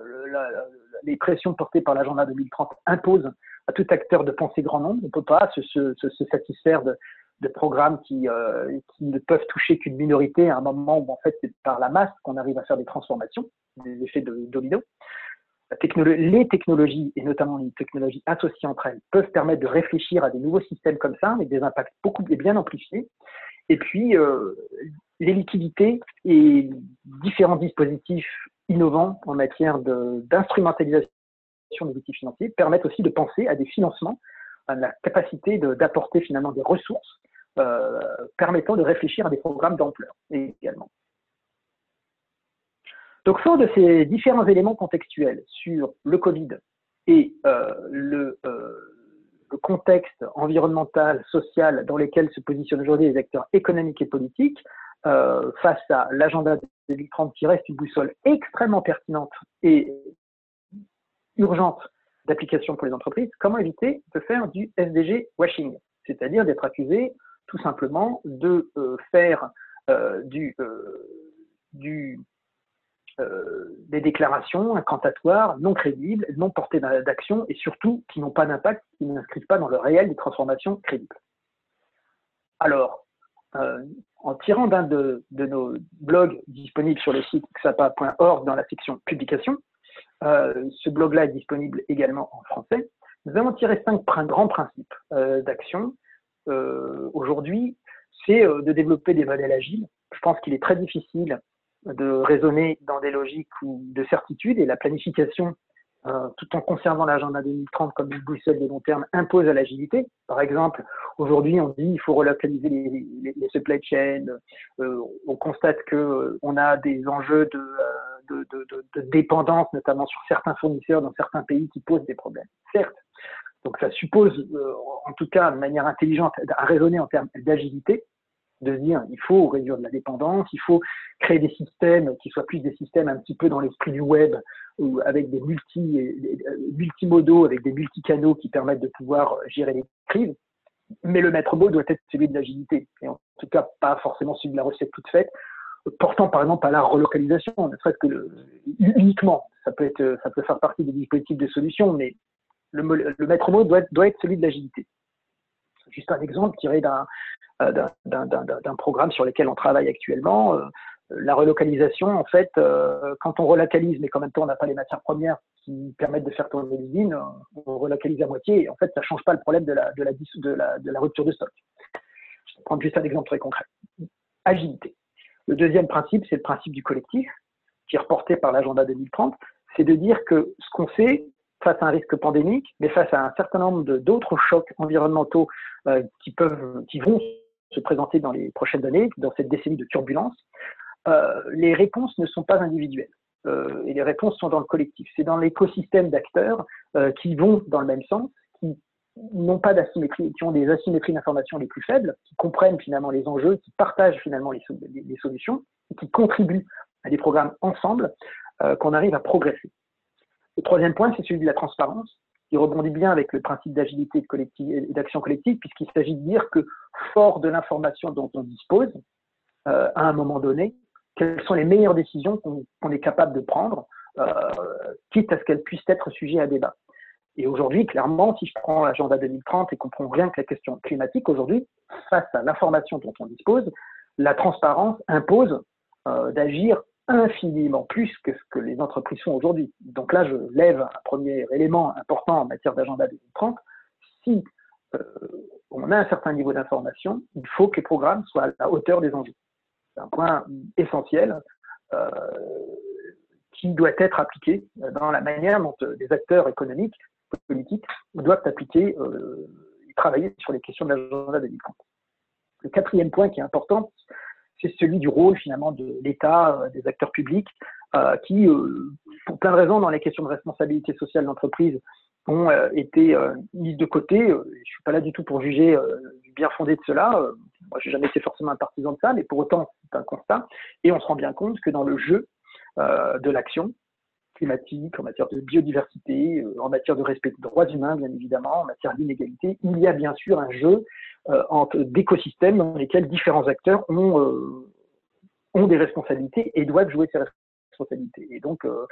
les pressions portées par l'agenda 2030 imposent à tout acteur de penser grand nombre. On ne peut pas se, satisfaire de, de programmes qui, euh, qui ne peuvent toucher qu'une minorité à un moment où en fait c'est par la masse qu'on arrive à faire des transformations, des effets de domino. Les technologies, et notamment les technologies associées entre elles, peuvent permettre de réfléchir à des nouveaux systèmes comme ça, avec des impacts beaucoup bien amplifiés. Et puis, euh, les liquidités et différents dispositifs innovants en matière d'instrumentalisation des outils financiers permettent aussi de penser à des financements la capacité d'apporter finalement des ressources euh, permettant de réfléchir à des programmes d'ampleur également. Donc, fort de ces différents éléments contextuels sur le Covid et euh, le, euh, le, contexte environnemental, social dans lequel se positionnent aujourd'hui les acteurs économiques et politiques, face à l'agenda 2030 qui reste une boussole extrêmement pertinente et urgente d'application pour les entreprises, comment éviter de faire du SDG washing, c'est-à-dire d'être accusé tout simplement de euh, faire euh, du, euh, du des déclarations incantatoires, non crédibles, non portées d'action et surtout qui n'ont pas d'impact, qui n'inscrivent pas dans le réel des transformations crédibles. Alors, en tirant d'un de, de, nos blogs disponibles sur le site xapa.org dans la section publication, euh, ce blog-là est disponible également en français. Nous avons tiré cinq grands principes d'action. Aujourd'hui, c'est de développer des modèles agiles. Je pense qu'il est très difficile de raisonner dans des logiques de certitude et la planification euh, tout en conservant l'agenda 2030 comme une boussole de long terme, impose à l'agilité. Par exemple, aujourd'hui, on dit qu'il faut relocaliser les, les, supply chains. Euh, on constate que euh, on a des enjeux de, de, de, de, dépendance, notamment sur certains fournisseurs dans certains pays, qui posent des problèmes. Certes. Donc, ça suppose, en tout cas, de manière intelligente, à raisonner en termes d'agilité de il faut réduire de la dépendance, il faut créer des systèmes qui soient plus des systèmes un petit peu dans l'esprit du web, avec des multi, multimodaux, avec des multicanaux qui permettent de pouvoir gérer les crises. Mais le maître mot doit être celui de l'agilité, et en tout cas pas forcément celui de la recette toute faite, portant par exemple à la relocalisation, ne serait-ce que uniquement. Ça peut, être, ça peut faire partie des dispositifs de solution, mais le, le maître mot doit, doit être celui de l'agilité. Juste un exemple tiré d'un euh, d'un programme sur lequel on travaille actuellement. Euh, la relocalisation, en fait, euh, quand on relocalise, mais qu'en même temps on n'a pas les matières premières qui permettent de faire tourner l'usine, on relocalise à moitié et en fait ça ne change pas le problème de la, de la, de la, de la rupture de stock. Je vais prendre juste un exemple très concret. Agilité. Le deuxième principe, c'est le principe du collectif, qui est reporté par l'agenda 2030, c'est de dire que ce qu'on fait face à un risque pandémique, mais face à un certain nombre d'autres chocs environnementaux qui peuvent, qui vont se présenter dans les prochaines années, dans cette décennie de turbulence, euh, les réponses ne sont pas individuelles. Euh, et les réponses sont dans le collectif. C'est dans l'écosystème d'acteurs euh, qui vont dans le même sens, qui n'ont pas d'asymétrie, qui ont des asymétries d'information les plus faibles, qui comprennent finalement les enjeux, qui partagent finalement les, les solutions, et qui contribuent à des programmes ensemble, qu'on arrive à progresser. Le troisième point, c'est celui de la transparence qui rebondit bien avec le principe d'agilité et d'action collective, puisqu'il s'agit de dire que, fort de l'information dont on dispose, euh, à un moment donné, quelles sont les meilleures décisions qu'on est capable de prendre, euh, quitte à ce qu'elles puissent être sujet à débat. Et aujourd'hui, clairement, si je prends l'agenda 2030 et qu'on prend rien que la question climatique, aujourd'hui, face à l'information dont on dispose, la transparence impose euh, d'agir infiniment plus que ce que les entreprises font aujourd'hui. Donc là, je lève un premier élément important en matière d'agenda 2030. Si euh, on a un certain niveau d'information, il faut que les programmes soient à la hauteur des enjeux. C'est un point essentiel euh, qui doit être appliqué dans la manière dont les acteurs économiques, politiques, doivent appliquer euh, travailler sur les questions de l'agenda 2030. Le quatrième point qui est important, c'est celui du rôle finalement de l'État, euh, des acteurs publics, euh, qui, euh, pour plein de raisons, dans les questions de responsabilité sociale d'entreprise, ont été mises de côté. je ne suis pas là du tout pour juger du bien fondé de cela. moi, j'ai jamais été forcément un partisan de ça, mais pour autant, c'est un constat. Et on se rend bien compte que dans le jeu de l'action, climatique, en matière de biodiversité, en matière de respect des droits humains, bien évidemment, en matière d'inégalité, il y a bien sûr un jeu euh, d'écosystèmes dans lesquels différents acteurs ont, euh, ont des responsabilités et doivent jouer ces responsabilités. Et donc, euh,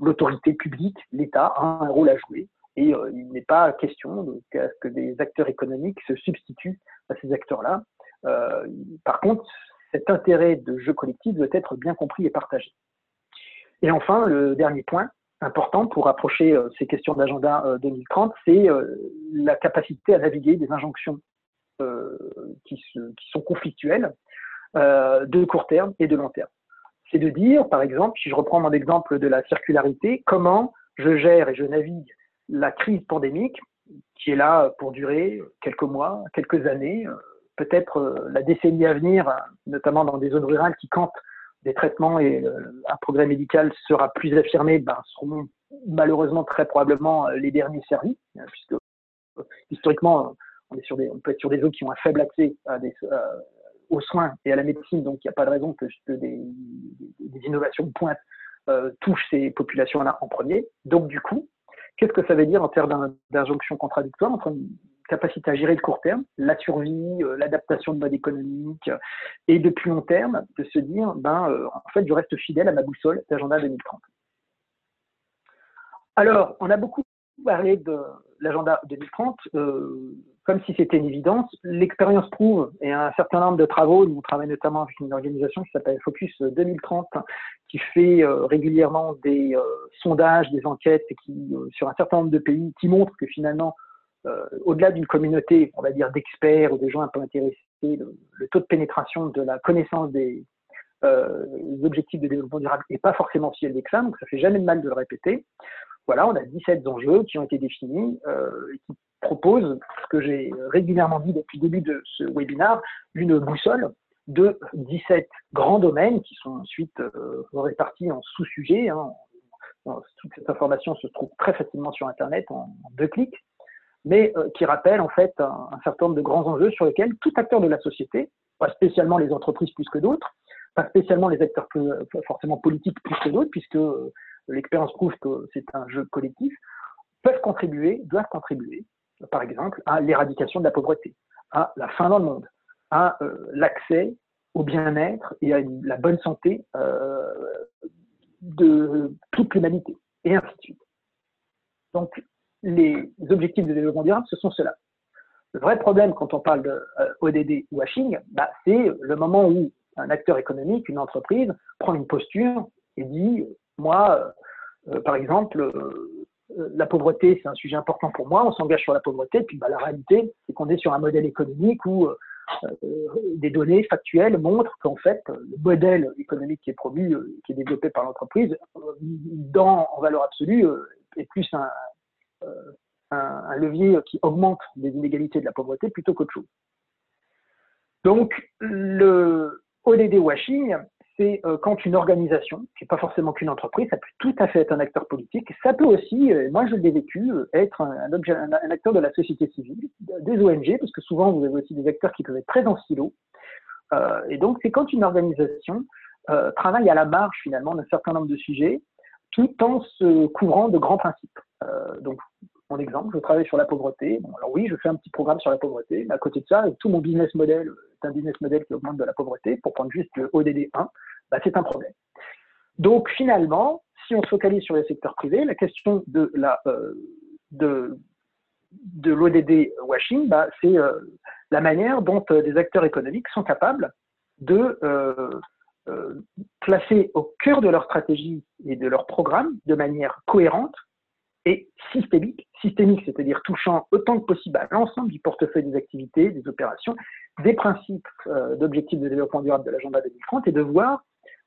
l'autorité publique, l'État, a un rôle à jouer. Et il n'est pas question de, que des acteurs économiques se substituent à ces acteurs-là. par contre, cet intérêt de jeu collectif doit être bien compris et partagé. Et enfin, le dernier point important pour approcher ces questions d'agenda 2030, c'est la capacité à naviguer des injonctions euh, qui, sont conflictuels euh, de court terme et de long terme. C'est de dire, par exemple, si je reprends mon exemple de la circularité, comment je gère et je navigue la crise pandémique qui est là pour durer quelques mois, quelques années, euh, peut-être la décennie à venir, notamment dans des zones rurales qui, quand des traitements et un progrès médical sera plus affirmé, ben, seront malheureusement très probablement les derniers servis, hein, puisque historiquement, on, sur des, on peut être sur des zones qui ont un faible accès aux soins et à la médecine, donc il n'y a pas de raison que, des, innovations de pointe euh, touchent ces populations-là en premier. Donc du coup, qu'est-ce que ça veut dire en termes d'injonction contradictoire? Entre capacité à gérer le court terme, la survie, euh, l'adaptation de mode économique, et de plus long terme, de se dire, ben, euh, en fait, je reste fidèle à ma boussole d'agenda 2030. Alors, on a beaucoup parlé de l'agenda 2030 comme si c'était une évidence. L'expérience prouve, et un certain nombre de travaux, nous on travaille notamment avec une organisation qui s'appelle Focus 2030, qui fait euh, régulièrement des euh, sondages, des enquêtes, et euh, sur un certain nombre de pays, qui montrent que finalement, au-delà d'une communauté, on va dire, d'experts ou des gens un peu intéressés, le, taux de pénétration de la connaissance des objectifs de développement durable n'est pas forcément si élevé que ça, donc ça fait jamais de mal de le répéter. Voilà, on a 17 enjeux qui ont été définis et qui propose, ce que j'ai régulièrement dit depuis le début de ce webinaire, une boussole de 17 grands domaines qui sont ensuite euh, répartis en sous-sujets. Hein. Toute cette information se trouve très facilement sur Internet en, deux clics, mais euh, qui rappelle en fait un, certain nombre de grands enjeux sur lesquels tout acteur de la société, pas spécialement les entreprises plus que d'autres, pas spécialement les acteurs plus, forcément politiques plus que d'autres, puisque euh, l'expérience prouve que c'est un jeu collectif, peuvent contribuer, doivent contribuer par exemple, à l'éradication de la pauvreté, à la fin dans le monde, à euh, l'accès au bien-être et à la bonne santé euh, de toute l'humanité, et ainsi de suite. Donc, les objectifs de développement durable, ce sont ceux-là. Le vrai problème quand on parle de euh, ODD washing, bah, c'est le moment où un acteur économique, une entreprise, prend une posture et dit, moi, par exemple, euh, la pauvreté, c'est un sujet important pour moi, on s'engage sur la pauvreté, puis bah, la réalité, c'est qu'on est sur un modèle économique où euh, euh, des données factuelles montrent qu'en fait, le modèle économique qui est promu, qui est développé par l'entreprise, dans, en valeur absolue, est plus un, un, levier qui augmente les inégalités de la pauvreté plutôt qu'autre chose. Donc, le ODD washing, c'est euh, quand une organisation, qui n'est pas forcément qu'une entreprise, ça peut tout à fait être un acteur politique, ça peut aussi, euh, moi je l'ai vécu, euh, être un, acteur de la société civile, des ONG, parce que souvent vous avez aussi des acteurs qui peuvent être très en silo. et donc c'est quand une organisation travaille à la marge finalement d'un certain nombre de sujets, tout en se couvrant de grands principes. Donc mon exemple, je travaille sur la pauvreté. Alors oui, je fais un petit programme sur la pauvreté, mais à côté de ça, tout mon business model est un business model qui augmente de la pauvreté. Pour prendre juste le ODD 1, bah, c'est un problème. Donc finalement, si on se focalise sur le secteur privé, la question de euh, l'ODD washing, bah, c'est euh, la manière dont euh, des acteurs économiques sont capables de placer au cœur de leur stratégie et de leur programme de manière cohérente et systémique, systémique, c'est-à-dire touchant autant que possible à l'ensemble du portefeuille des activités, des opérations, des principes euh, d'objectifs de développement durable de l'agenda 2030 et de voir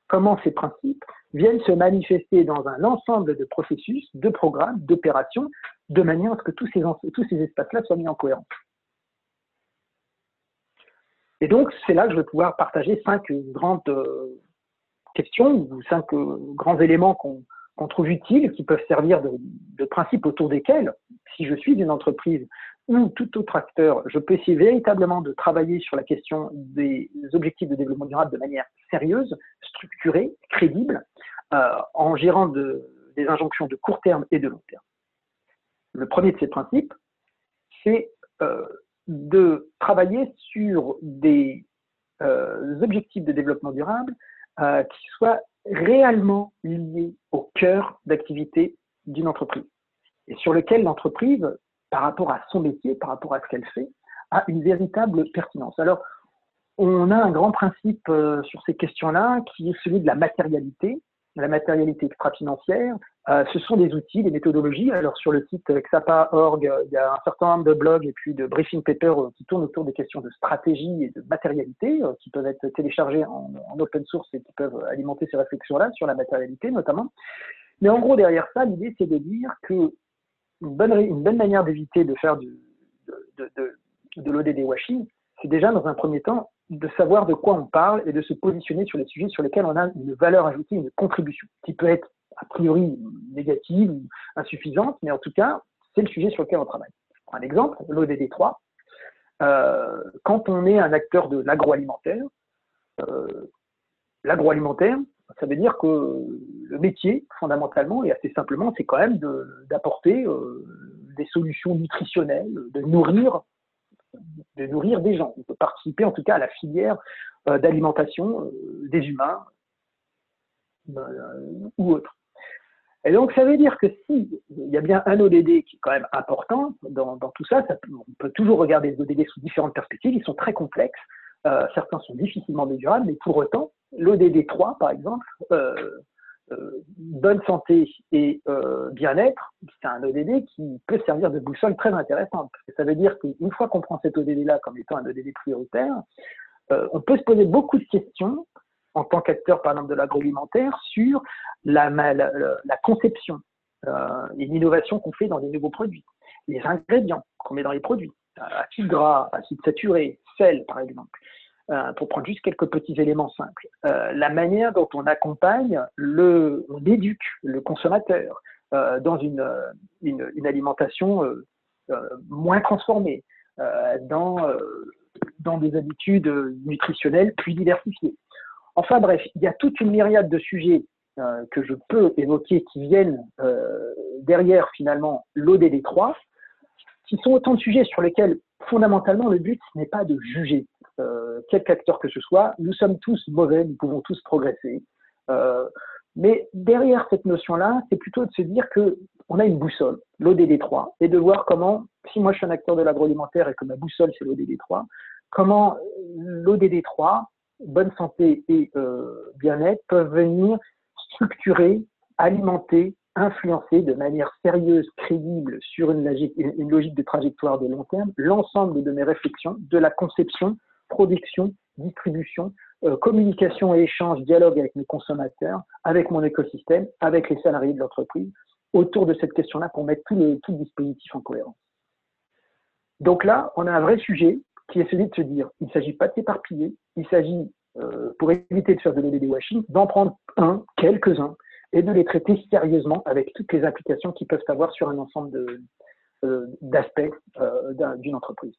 comment ces principes viennent se manifester dans un ensemble de processus, de programmes, d'opérations, de manière à ce que tous ces, espaces-là soient mis en cohérence. Et donc, c'est là que je vais pouvoir partager cinq grandes euh, questions ou cinq euh, grands éléments qu'on qu'on trouve utiles, qui peuvent servir de, de principe autour desquels, si je suis une entreprise ou tout autre acteur, je peux essayer véritablement de travailler sur la question des objectifs de développement durable de manière sérieuse, structurée, crédible, euh, en gérant de, des injonctions de court terme et de long terme. Le premier de ces principes, c'est euh, de travailler sur des euh, objectifs de développement durable qui soient réellement lié au cœur d'activité d'une entreprise et sur lequel l'entreprise, par rapport à son métier, par rapport à ce qu'elle fait, a une véritable pertinence. Alors, on a un grand principe euh, sur ces questions-là qui est celui de la matérialité la matérialité extra-financière, euh, ce sont des outils, des méthodologies. Alors sur le site XAPA.org, il y a un certain nombre de blogs et puis de briefing papers euh, qui tournent autour des questions de stratégie et de matérialité, euh, qui peuvent être téléchargés en, open source et qui peuvent alimenter ces réflexions-là sur la matérialité notamment. Mais en gros, derrière ça, l'idée, c'est de dire que une bonne, une bonne manière d'éviter de faire du, de, de, de, de l'ODD washing, c'est déjà dans un premier temps de savoir de quoi on parle et de se positionner sur les sujets sur lesquels on a une valeur ajoutée, une contribution, qui peut être a priori négative ou insuffisante, mais en tout cas, c'est le sujet sur lequel on travaille. Un exemple, l'ODD 3. Euh, quand on est un acteur de l'agroalimentaire, euh, l'agroalimentaire, ça veut dire que le métier, fondamentalement et assez simplement, c'est quand même d'apporter euh, des solutions nutritionnelles, de nourrir de nourrir des gens. Peut participer en tout cas à la filière d'alimentation des humains ou autres. Et donc, ça veut dire que si il y a bien un ODD qui est quand même important dans, tout ça, on peut toujours regarder les ODD sous différentes perspectives, ils sont très complexes, euh, certains sont difficilement mesurables, mais pour autant, l'ODD 3, par exemple, euh, euh, bonne santé et bien-être, c'est un ODD qui peut servir de boussole très intéressante. Parce que ça veut dire qu'une fois qu'on prend cet ODD-là comme étant un ODD prioritaire, on peut se poser beaucoup de questions en tant qu'acteur, par exemple, de l'agroalimentaire, sur la, conception euh, et l'innovation qu'on fait dans les nouveaux produits, les ingrédients qu'on met dans les produits, euh, acide gras, acide saturé, sel, par exemple, euh, pour prendre juste quelques petits éléments simples. Euh, la manière dont on accompagne, on éduque le consommateur dans une, alimentation moins transformée, dans des habitudes nutritionnelles plus diversifiées. Enfin bref, il y a toute une myriade de sujets euh, que je peux évoquer qui viennent euh, derrière finalement l'ODD 3, qui sont autant de sujets sur lesquels fondamentalement le but n'est pas de juger euh, quelque acteur que ce soit. Nous sommes tous mauvais, nous pouvons tous progresser. Euh, mais derrière cette notion-là, c'est plutôt de se dire que on a une boussole, l'ODD 3, et de voir comment, si moi je suis un acteur de l'agroalimentaire et que ma boussole c'est l'ODD 3, comment l'ODD 3 bonne santé et euh, bien-être peuvent venir structurer, alimenter, influencer de manière sérieuse, crédible sur une logique, de trajectoire de long terme l'ensemble de mes réflexions, de la conception, production, distribution, euh, communication et échange, dialogue avec mes consommateurs, avec mon écosystème, avec les salariés de l'entreprise, autour de cette question-là pour mettre tout le, tout le dispositif en cohérence. Donc là, on a un vrai sujet qui est celui de se dire, il ne s'agit pas de s'éparpiller, il s'agit, euh, pour éviter de faire de l'ODD washing, d'en prendre un, quelques-uns, et de les traiter sérieusement avec toutes les applications qui peuvent avoir sur un ensemble euh, d'aspects euh, d'une entreprise.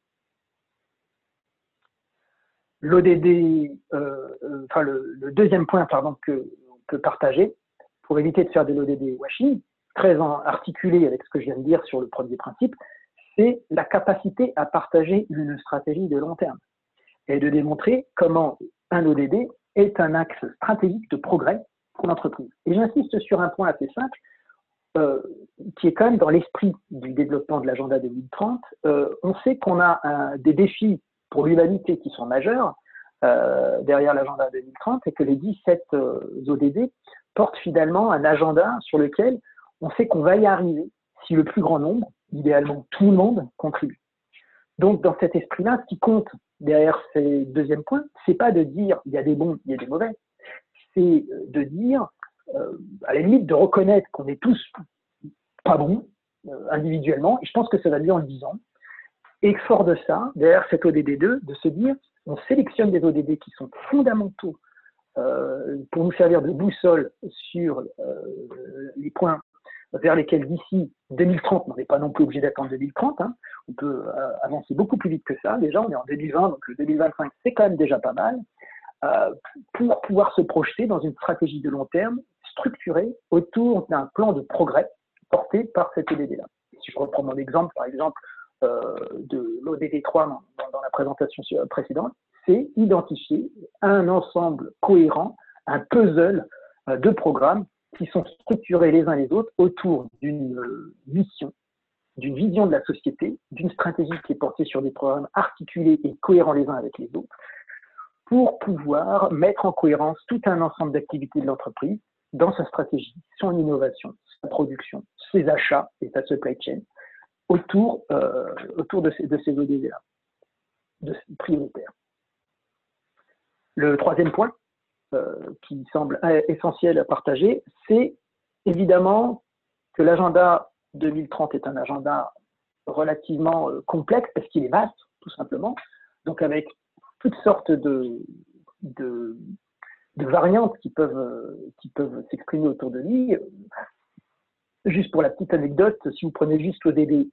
L'ODD, enfin le, deuxième point pardon, que peut partager pour éviter de faire de l'ODD washing, très articulé avec ce que je viens de dire sur le premier principe, c'est la capacité à partager une stratégie de long terme et de démontrer comment un ODD est un axe stratégique de progrès pour l'entreprise. Et j'insiste sur un point assez simple, euh, qui est quand même dans l'esprit du développement de l'agenda 2030. Euh, on sait qu'on a des défis pour l'humanité qui sont majeurs euh, derrière l'agenda 2030 et que les 17 euh, ODD portent finalement un agenda sur lequel on sait qu'on va y arriver si le plus grand nombre idéalement tout le monde contribue. Donc, dans cet esprit-là, ce qui compte derrière ces deuxièmes points, c'est pas de dire il y a des bons, il y a des mauvais, c'est de dire, euh, à la limite, de reconnaître qu'on est tous pas bons euh, individuellement, et je pense que ça va mieux en le disant, et fort de ça, derrière cet ODD2, de se dire, on sélectionne des ODD qui sont fondamentaux euh, pour nous servir de boussole sur euh, les points vers lesquels d'ici 2030, on n'est pas non plus obligé d'attendre 2030, hein, on peut euh, avancer beaucoup plus vite que ça. Déjà, on est en 2020, donc le 2025, c'est quand même déjà pas mal, euh, pour pouvoir se projeter dans une stratégie de long terme structurée autour d'un plan de progrès porté par cet ODD-là. Si je reprends mon exemple, par exemple, euh, de l'ODD 3 dans, la présentation précédente, c'est identifier un ensemble cohérent, un puzzle de programmes qui sont structurés les uns les autres autour d'une euh, mission, d'une vision de la société, d'une stratégie qui est portée sur des programmes articulés et cohérents les uns avec les autres, pour pouvoir mettre en cohérence tout un ensemble d'activités de l'entreprise dans sa stratégie, son innovation, sa production, ses achats et sa supply chain, autour, euh, autour de ces, de ces ODD-là, prioritaires. Le troisième point, qui semble essentiel à partager, c'est évidemment que l'agenda 2030 est un agenda relativement euh, complexe parce qu'il est vaste, tout simplement. Donc avec toutes sortes de, variantes qui peuvent, euh, s'exprimer autour de lui. Juste pour la petite anecdote, si vous prenez juste le DD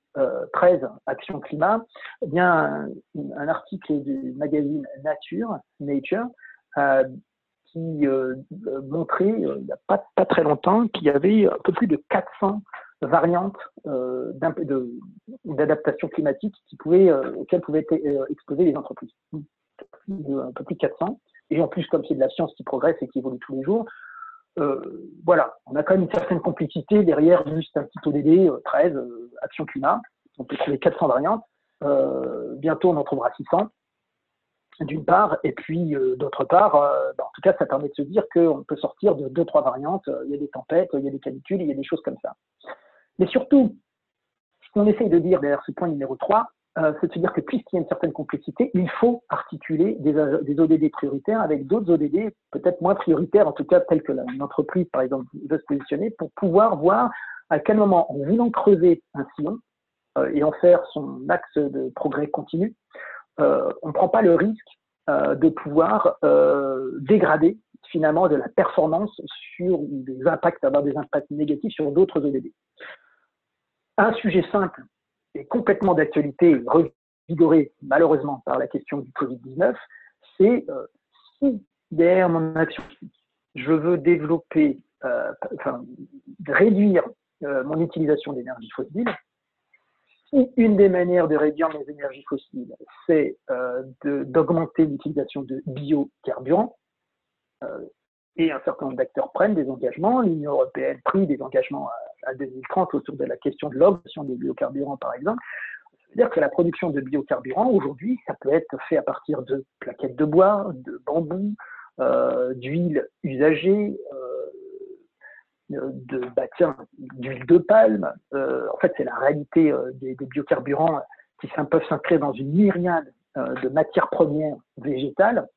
13, Action Climat, eh bien un, article du magazine Nature, Nature, qui euh, montrait, euh, il n'y a pas, pas, très longtemps, qu'il y avait un peu plus de 400 variantes euh, d'adaptation climatique euh, auxquelles pouvaient être euh, exposées les entreprises. Un peu plus de 400. Et en plus, comme c'est de la science qui progresse et qui évolue tous les jours, voilà, on a quand même une certaine complexité derrière juste un petit ODD 13, Action Climat. On peut trouver 400 variantes. bientôt, on en trouvera 600 d'une part, et puis d'autre part, bah, en tout cas, ça permet de se dire qu'on peut sortir de deux, trois variantes. Il y a des tempêtes, il y a des canicules, il y a des choses comme ça. Mais surtout, ce qu'on essaye de dire derrière ce point numéro 3, euh, c'est de se dire que puisqu'il y a une certaine complexité, il faut articuler des, des ODD prioritaires avec d'autres ODD peut-être moins prioritaires, en tout cas tels que une entreprise, par exemple, veut se positionner, pour pouvoir voir à quel moment, en voulant creuser un sillon euh, et en faire son axe de progrès continu, euh, on ne prend pas le risque de pouvoir dégrader finalement de la performance sur des impacts, avoir des impacts négatifs sur d'autres ODD. Un sujet simple et complètement d'actualité, revigoré malheureusement par la question du Covid-19, c'est euh, si derrière mon action, je veux développer, euh, réduire euh, mon utilisation d'énergie fossile, si une des manières de réduire mes énergies fossiles, c'est d'augmenter l'utilisation de biocarburants, et un certain nombre d'acteurs prennent des engagements. L'Union européenne prit des engagements à, 2030 autour de la question de l'augmentation des biocarburants, par exemple. C'est-à-dire que la production de biocarburants, aujourd'hui, ça peut être fait à partir de plaquettes de bois, de bambou, euh, d'huile usagée, euh, de, bah d'huile de palme. Euh, en fait, c'est la réalité des, biocarburants qui peuvent s'inscrire dans une myriade de matières premières végétales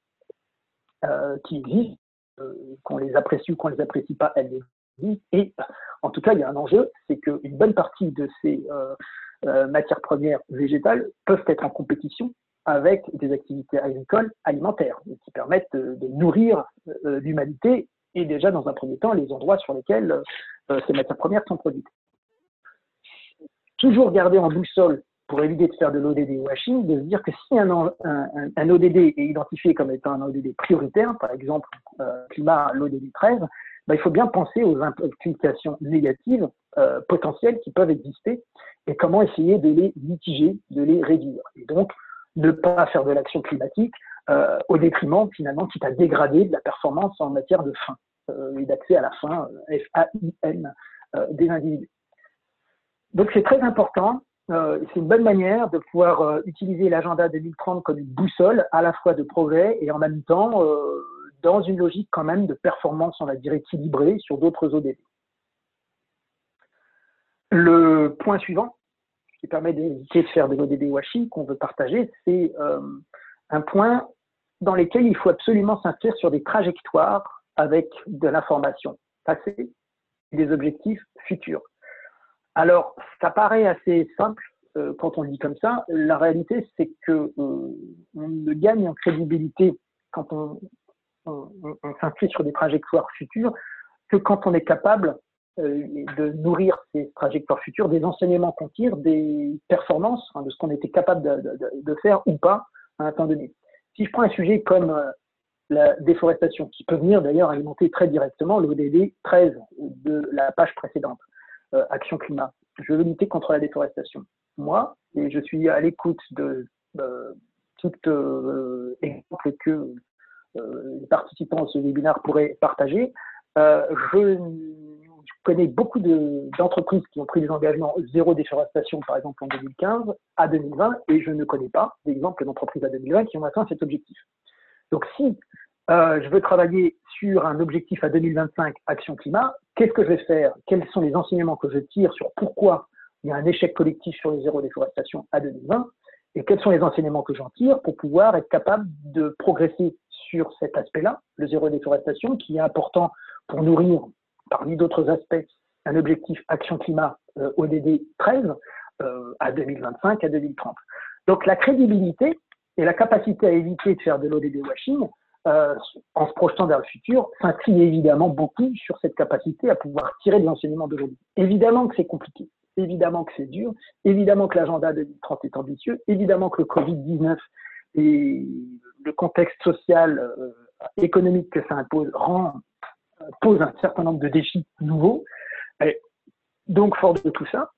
qui existent euh, qu'on les apprécie ou qu'on les apprécie pas, elles existent. Et en tout cas, il y a un enjeu, c'est qu'une bonne partie de ces euh, euh, matières premières végétales peuvent être en compétition avec des activités agricoles alimentaires qui permettent de, nourrir l'humanité et déjà dans un premier temps les endroits sur lesquels ces matières premières sont produites. Toujours garder en boussole pour éviter de faire de l'ODD washing, de se dire que si un, ODD est identifié comme étant un ODD prioritaire, par exemple euh, climat, l'ODD 13, bah, il faut bien penser aux implications négatives euh, potentielles qui peuvent exister et comment essayer de les mitiger, de les réduire. Et donc, ne pas faire de l'action climatique euh, au détriment, finalement, quitte à dégrader de la performance en matière de fin et d'accès à la fin, F-A-I-N, des individus. Donc, c'est très important euh, c'est une bonne manière de pouvoir euh, utiliser l'agenda 2030 comme une boussole à la fois de progrès et en même temps euh, dans une logique quand même de performance, on va dire, équilibrée sur d'autres ODD. Le point suivant, qui permet d'éviter de faire de l'ODD washing qu'on veut partager, c'est un point dans lequel il faut absolument s'inscrire sur des trajectoires avec de l'information passée et des objectifs futurs. Alors, ça paraît assez simple euh, quand on le dit comme ça. La réalité, c'est que on ne gagne en crédibilité quand on, s'inscrit sur des trajectoires futures que quand on est capable euh, de nourrir ces trajectoires futures, des enseignements qu'on tire, des performances, hein, de ce qu'on était capable de, faire ou pas à un temps donné. Si je prends un sujet comme la déforestation, qui peut venir d'ailleurs alimenter très directement l'ODD 13 de la page précédente. Euh, Action Climat. Je veux lutter contre la déforestation. Moi, et je suis à l'écoute de euh, tout euh, exemple que les participants à ce webinaire pourraient partager. je connais beaucoup d'entreprises qui ont pris des engagements zéro déforestation, par exemple en 2015 à 2020, et je ne connais pas d'exemples d'entreprises à 2020 qui ont atteint cet objectif. Donc si euh, je veux travailler sur un objectif à 2025, action climat, qu'est-ce que je vais faire? Quels sont les enseignements que je tire sur pourquoi il y a un échec collectif sur les zéro déforestation à 2020 et quels sont les enseignements que j'en tire pour pouvoir être capable de progresser sur cet aspect-là, le zéro déforestation, qui est important pour nourrir, parmi d'autres aspects, un objectif action climat euh, ODD 13 euh, à 2025, à 2030. Donc la crédibilité et la capacité à éviter de faire de l'ODD washing, euh, en se projetant vers le futur, s'inscrit évidemment beaucoup sur cette capacité à pouvoir tirer des enseignements d'aujourd'hui. Évidemment que c'est compliqué, évidemment que c'est dur, évidemment que l'agenda 2030 est ambitieux, évidemment que le Covid-19 et le contexte social, euh, économique que ça impose rend, pose un certain nombre de défis nouveaux. Donc, fort de tout ça,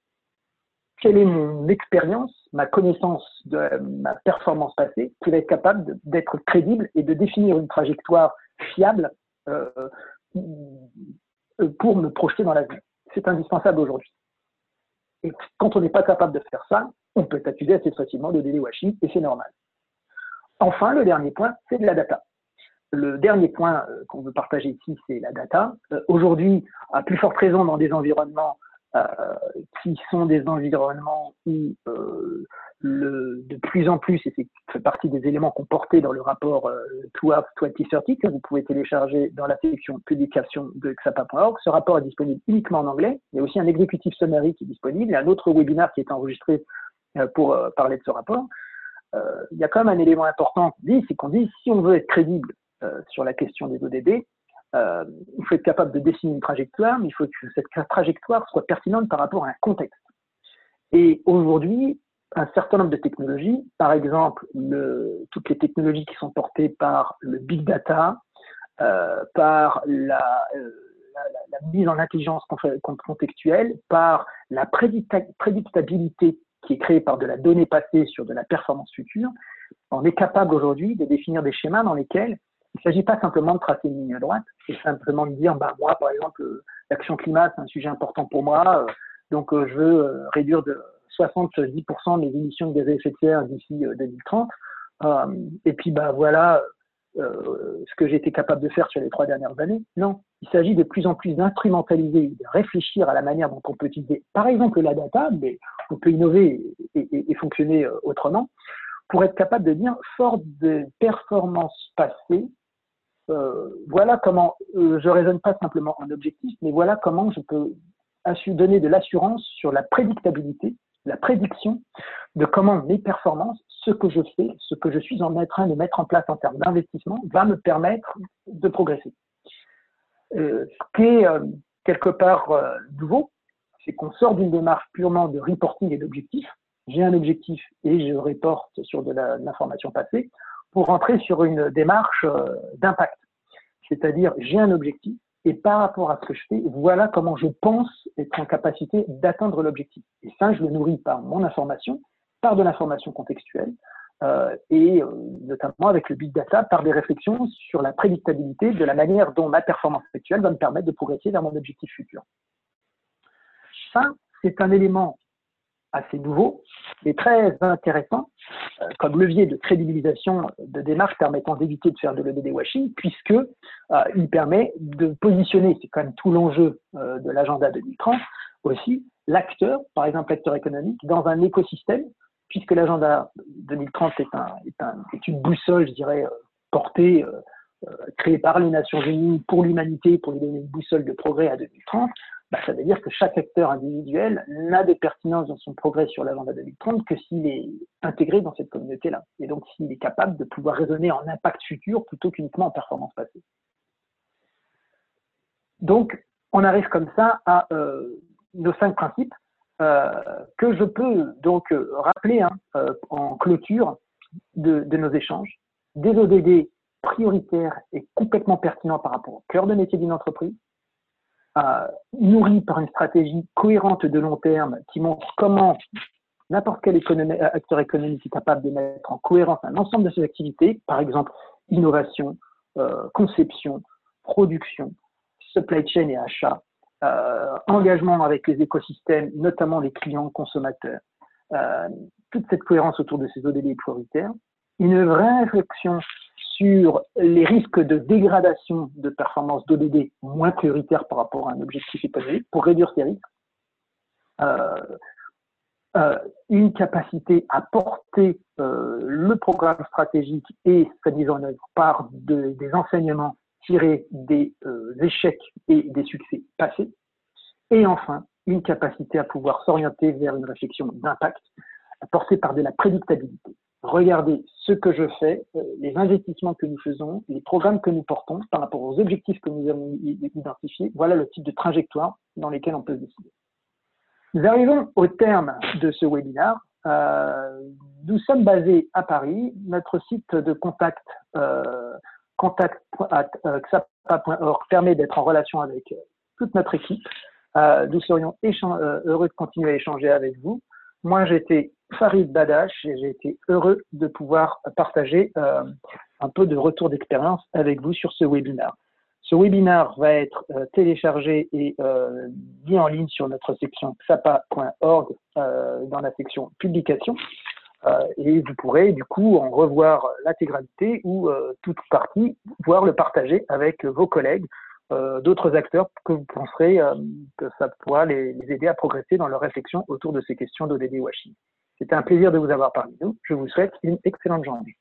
quelle est mon expérience, ma connaissance de ma performance passée qui va être capable d'être crédible et de définir une trajectoire fiable euh, pour me projeter dans l'avenir? C'est indispensable aujourd'hui. Et quand on n'est pas capable de faire ça, on peut accuser assez facilement de délai washing et c'est normal. Enfin, le dernier point, c'est de la data. Le dernier point euh, qu'on veut partager ici, c'est la data. Euh, aujourd'hui, à plus forte raison dans des environnements euh, qui sont des environnements où de plus en plus, et c'est fait partie des éléments qu'on portait dans le rapport euh, 2030 que vous pouvez télécharger dans la section publication de xapa.org. Ce rapport est disponible uniquement en anglais. Il y a aussi un exécutif summary qui est disponible et un autre webinaire qui est enregistré pour parler de ce rapport. il y a quand même un élément important qu'on dit, c'est qu'on dit si on veut être crédible sur la question des ODD, euh, il faut être capable de dessiner une trajectoire, mais il faut que cette trajectoire soit pertinente par rapport à un contexte. Et aujourd'hui, un certain nombre de technologies, par exemple toutes les technologies qui sont portées par le big data, euh, par la, mise en intelligence contextuelle, par la prédictabilité qui est créée par de la donnée passée sur de la performance future, on est capable aujourd'hui de définir des schémas dans lesquels il ne s'agit pas simplement de tracer une ligne droite, c'est simplement de dire, bah, moi, par exemple, euh, l'action climat, c'est un sujet important pour moi, euh, donc euh, je veux réduire de 70% mes émissions de gaz à effet de serre d'ici 2030. et puis, bah, voilà ce que j'ai été capable de faire sur les trois dernières années. Non, il s'agit de plus en plus d'instrumentaliser, de réfléchir à la manière dont on peut utiliser, par exemple, la data, mais on peut innover et fonctionner autrement, pour être capable de dire, fort de performances passées, voilà comment euh, je raisonne pas simplement en objectif, mais voilà comment je peux donner de l'assurance sur la prédictabilité, la prédiction de comment mes performances, ce que je fais, ce que je suis en train de mettre en place en termes d'investissement, va me permettre de progresser. Euh, ce qui est euh, quelque part nouveau, c'est qu'on sort d'une démarche purement de reporting et d'objectif. J'ai un objectif et je reporte sur de l'information passée pour rentrer sur une démarche euh, d'impact. C'est-à-dire, j'ai un objectif et par rapport à ce que je fais, voilà comment je pense être en capacité d'atteindre l'objectif. Et ça, je le nourris par mon information, par de l'information contextuelle, euh, et euh, notamment avec le big data, par des réflexions sur la prédictabilité de la manière dont ma performance actuelle va me permettre de progresser vers mon objectif futur. Ça, c'est un élément assez nouveau, mais très intéressant euh, comme levier de crédibilisation de démarche permettant d'éviter de faire de l'EBD washing, puisque euh, permet de positionner, c'est quand même tout l'enjeu euh, de l'agenda 2030, aussi l'acteur, par exemple l'acteur économique, dans un écosystème, puisque l'agenda 2030 est, un, est, un, est, une boussole, je dirais, portée, créée par les Nations Unies pour l'humanité, pour lui donner une boussole de progrès à 2030, bah, ça veut dire que chaque acteur individuel n'a de pertinence dans son progrès sur l'agenda 2030 que s'il est intégré dans cette communauté-là. Et donc s'il est capable de pouvoir raisonner en impact futur plutôt qu'uniquement en performance passée. Donc, on arrive comme ça à euh, nos cinq principes euh, que je peux donc euh, rappeler hein, en clôture de, de, nos échanges. Des ODD prioritaires et complètement pertinents par rapport au cœur de métier d'une entreprise, nourri par une stratégie cohérente de long terme qui montre comment n'importe quel acteur économique est capable de mettre en cohérence un ensemble de ses activités, par exemple innovation, euh, conception, production, supply chain et achat, euh, engagement avec les écosystèmes, notamment les clients consommateurs, euh, toute cette cohérence autour de ces ODD prioritaires, une vraie réflexion sur les risques de dégradation de performance d'ODD moins prioritaires par rapport à un objectif économique pour réduire ces risques. Euh, euh, une capacité à porter euh, le programme stratégique et sa mise en œuvre par des enseignements tirés des échecs et des succès passés. Et enfin, une capacité à pouvoir s'orienter vers une réflexion d'impact portée par de la prédictabilité regardez ce que je fais, euh, les investissements que nous faisons, les programmes que nous portons par rapport aux objectifs que nous avons identifiés. Voilà le type de trajectoire dans lesquelles on peut se décider. Nous arrivons au terme de ce webinaire. Euh, nous sommes basés à Paris. Notre site de contact, euh, contact.xapa.org permet d'être en relation avec toute notre équipe. nous serions heureux de continuer à échanger avec vous. Moi, j'étais Farid Badash et j'ai été heureux de pouvoir partager euh, un peu de retour d'expérience avec vous sur ce webinaire. Ce webinaire va être téléchargé et mis en ligne sur notre section xapa.org dans la section publication. et vous pourrez du coup en revoir l'intégralité ou toute partie, voire le partager avec vos collègues euh, d'autres acteurs que vous penserez euh, que ça pourra les, aider à progresser dans leur réflexion autour de ces questions d'ODD washing. C'était un plaisir de vous avoir parmi nous. Je vous souhaite une excellente journée.